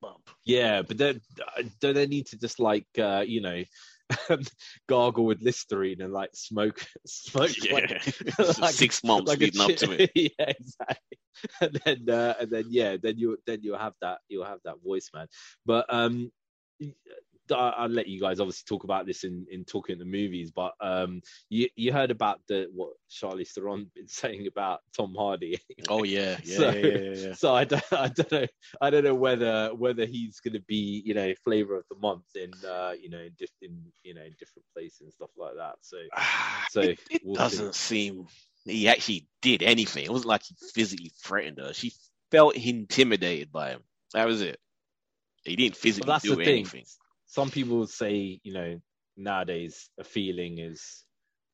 Speaker 9: bub.
Speaker 8: yeah, but then uh, don't they need to just like uh, you know gargle with Listerine and like smoke smoke
Speaker 9: Yeah,
Speaker 8: like-
Speaker 9: six months
Speaker 8: like a
Speaker 9: leading up to it.
Speaker 8: yeah, exactly. And then uh, and then yeah, then you then you'll have that you'll have that voice, man. But um, I'll let you guys obviously talk about this in in talking the movies. But um, you you heard about the what Charlize Theron been saying about Tom Hardy.
Speaker 9: Oh yeah, yeah,
Speaker 8: So-
Speaker 9: yeah, yeah, yeah.
Speaker 8: So I don't, I don't know, I don't know whether whether he's going to be, you know, flavor of the month in, uh, you know, in, diff- in you know, in different places and stuff like that. So So,
Speaker 9: it, it
Speaker 8: we'll
Speaker 9: doesn't seem he actually did anything. It wasn't like he physically threatened her. She felt intimidated by him. That was it. He didn't physically
Speaker 8: that's
Speaker 9: do
Speaker 8: the thing.
Speaker 9: Anything.
Speaker 8: Some people say, you know, nowadays a feeling is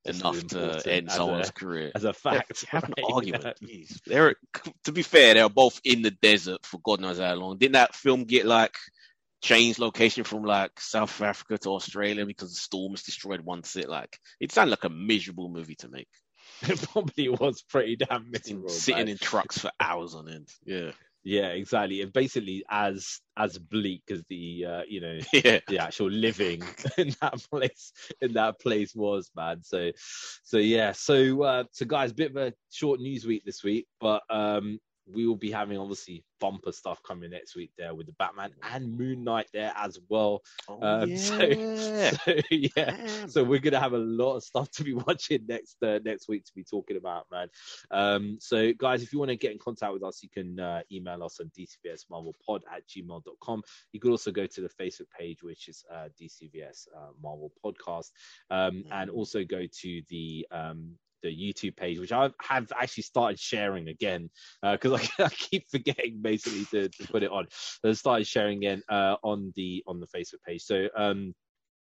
Speaker 9: enough to end someone's
Speaker 8: a,
Speaker 9: career.
Speaker 8: as a fact.
Speaker 9: Have an
Speaker 8: right?
Speaker 9: argument. Jeez. They're to be fair, they were both in the desert for God knows how long. Didn't that film get like changed location from like South Africa to Australia because the storms destroyed one city? Like it sounded like a miserable movie to make.
Speaker 8: it probably was pretty damn miserable.
Speaker 9: Sitting
Speaker 8: man.
Speaker 9: in trucks for hours on end. Yeah.
Speaker 8: Yeah, exactly. And basically as as bleak as the uh, you know
Speaker 9: Yeah.
Speaker 8: the actual living in that place in that place was man so so yeah so uh so guys bit of a short news week this week but um we will be having obviously bumper stuff coming next week there with the batman and moon knight there as well
Speaker 9: Oh,
Speaker 8: um so,
Speaker 9: yeah.
Speaker 8: so yeah
Speaker 9: Damn.
Speaker 8: so we're gonna have a lot of stuff to be watching next uh, next week to be talking about, man. Um, so guys, if you want to get in contact with us, you can uh, email us on dcvsmarvelpod at gmail.com. You could also go to the Facebook page, which is uh, DCVS uh, Marvel Podcast, um, and also go to the um, the YouTube page, which I have actually started sharing again because I, I keep forgetting basically to, to put it on. I started sharing again uh, on the on the Facebook page. So um,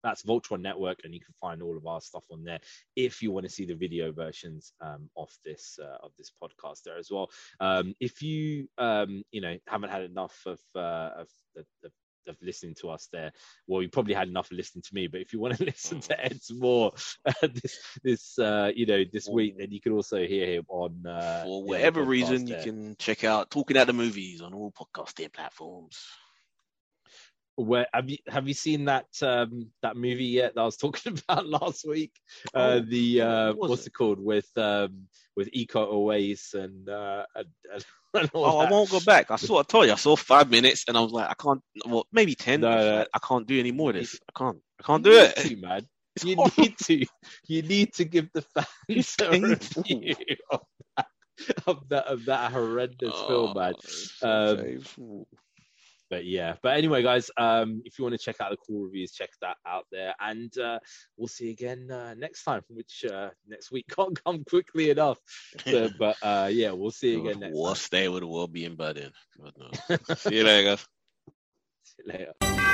Speaker 8: that's Voltron Network, and you can find all of our stuff on there if you want to see the video versions um, of this uh, of this podcast there as well. Um, if you um, you know haven't had enough of uh, of the, the of listening to us there. Well, you probably had enough of listening to me, but if you want to listen to Ed some more uh, this this uh, you know this week, then you can also hear him on uh,
Speaker 9: For whatever reason,
Speaker 8: there.
Speaker 9: you can check out Talking Out the Movies on all podcasting platforms.
Speaker 8: Where have you have you seen that um that movie yet that I was talking about last week? Uh
Speaker 9: Oh,
Speaker 8: the uh
Speaker 9: what
Speaker 8: what's
Speaker 9: it?
Speaker 8: it called with um with Eco Oasis and uh and, and,
Speaker 9: Oh, I won't go back. I saw. I told you, I saw five minutes, and I was like, I can't. Well, maybe ten.
Speaker 8: No,
Speaker 9: I
Speaker 8: no.
Speaker 9: like, I can't do any more of this. I can't. I can't
Speaker 8: You
Speaker 9: do it.
Speaker 8: to, man.
Speaker 9: It's
Speaker 8: You
Speaker 9: horrible.
Speaker 8: need to. You need to give the fans a review of that of that, of that horrendous film, man.
Speaker 9: Oh,
Speaker 8: Um. But yeah. But anyway guys um if you want to check out the cool reviews check that out there. And uh we'll see you again uh, next time which uh next week can't come quickly enough. So, but uh yeah we'll see you again next
Speaker 9: Worst day of the world being bad in. See you later, guys.
Speaker 8: See you later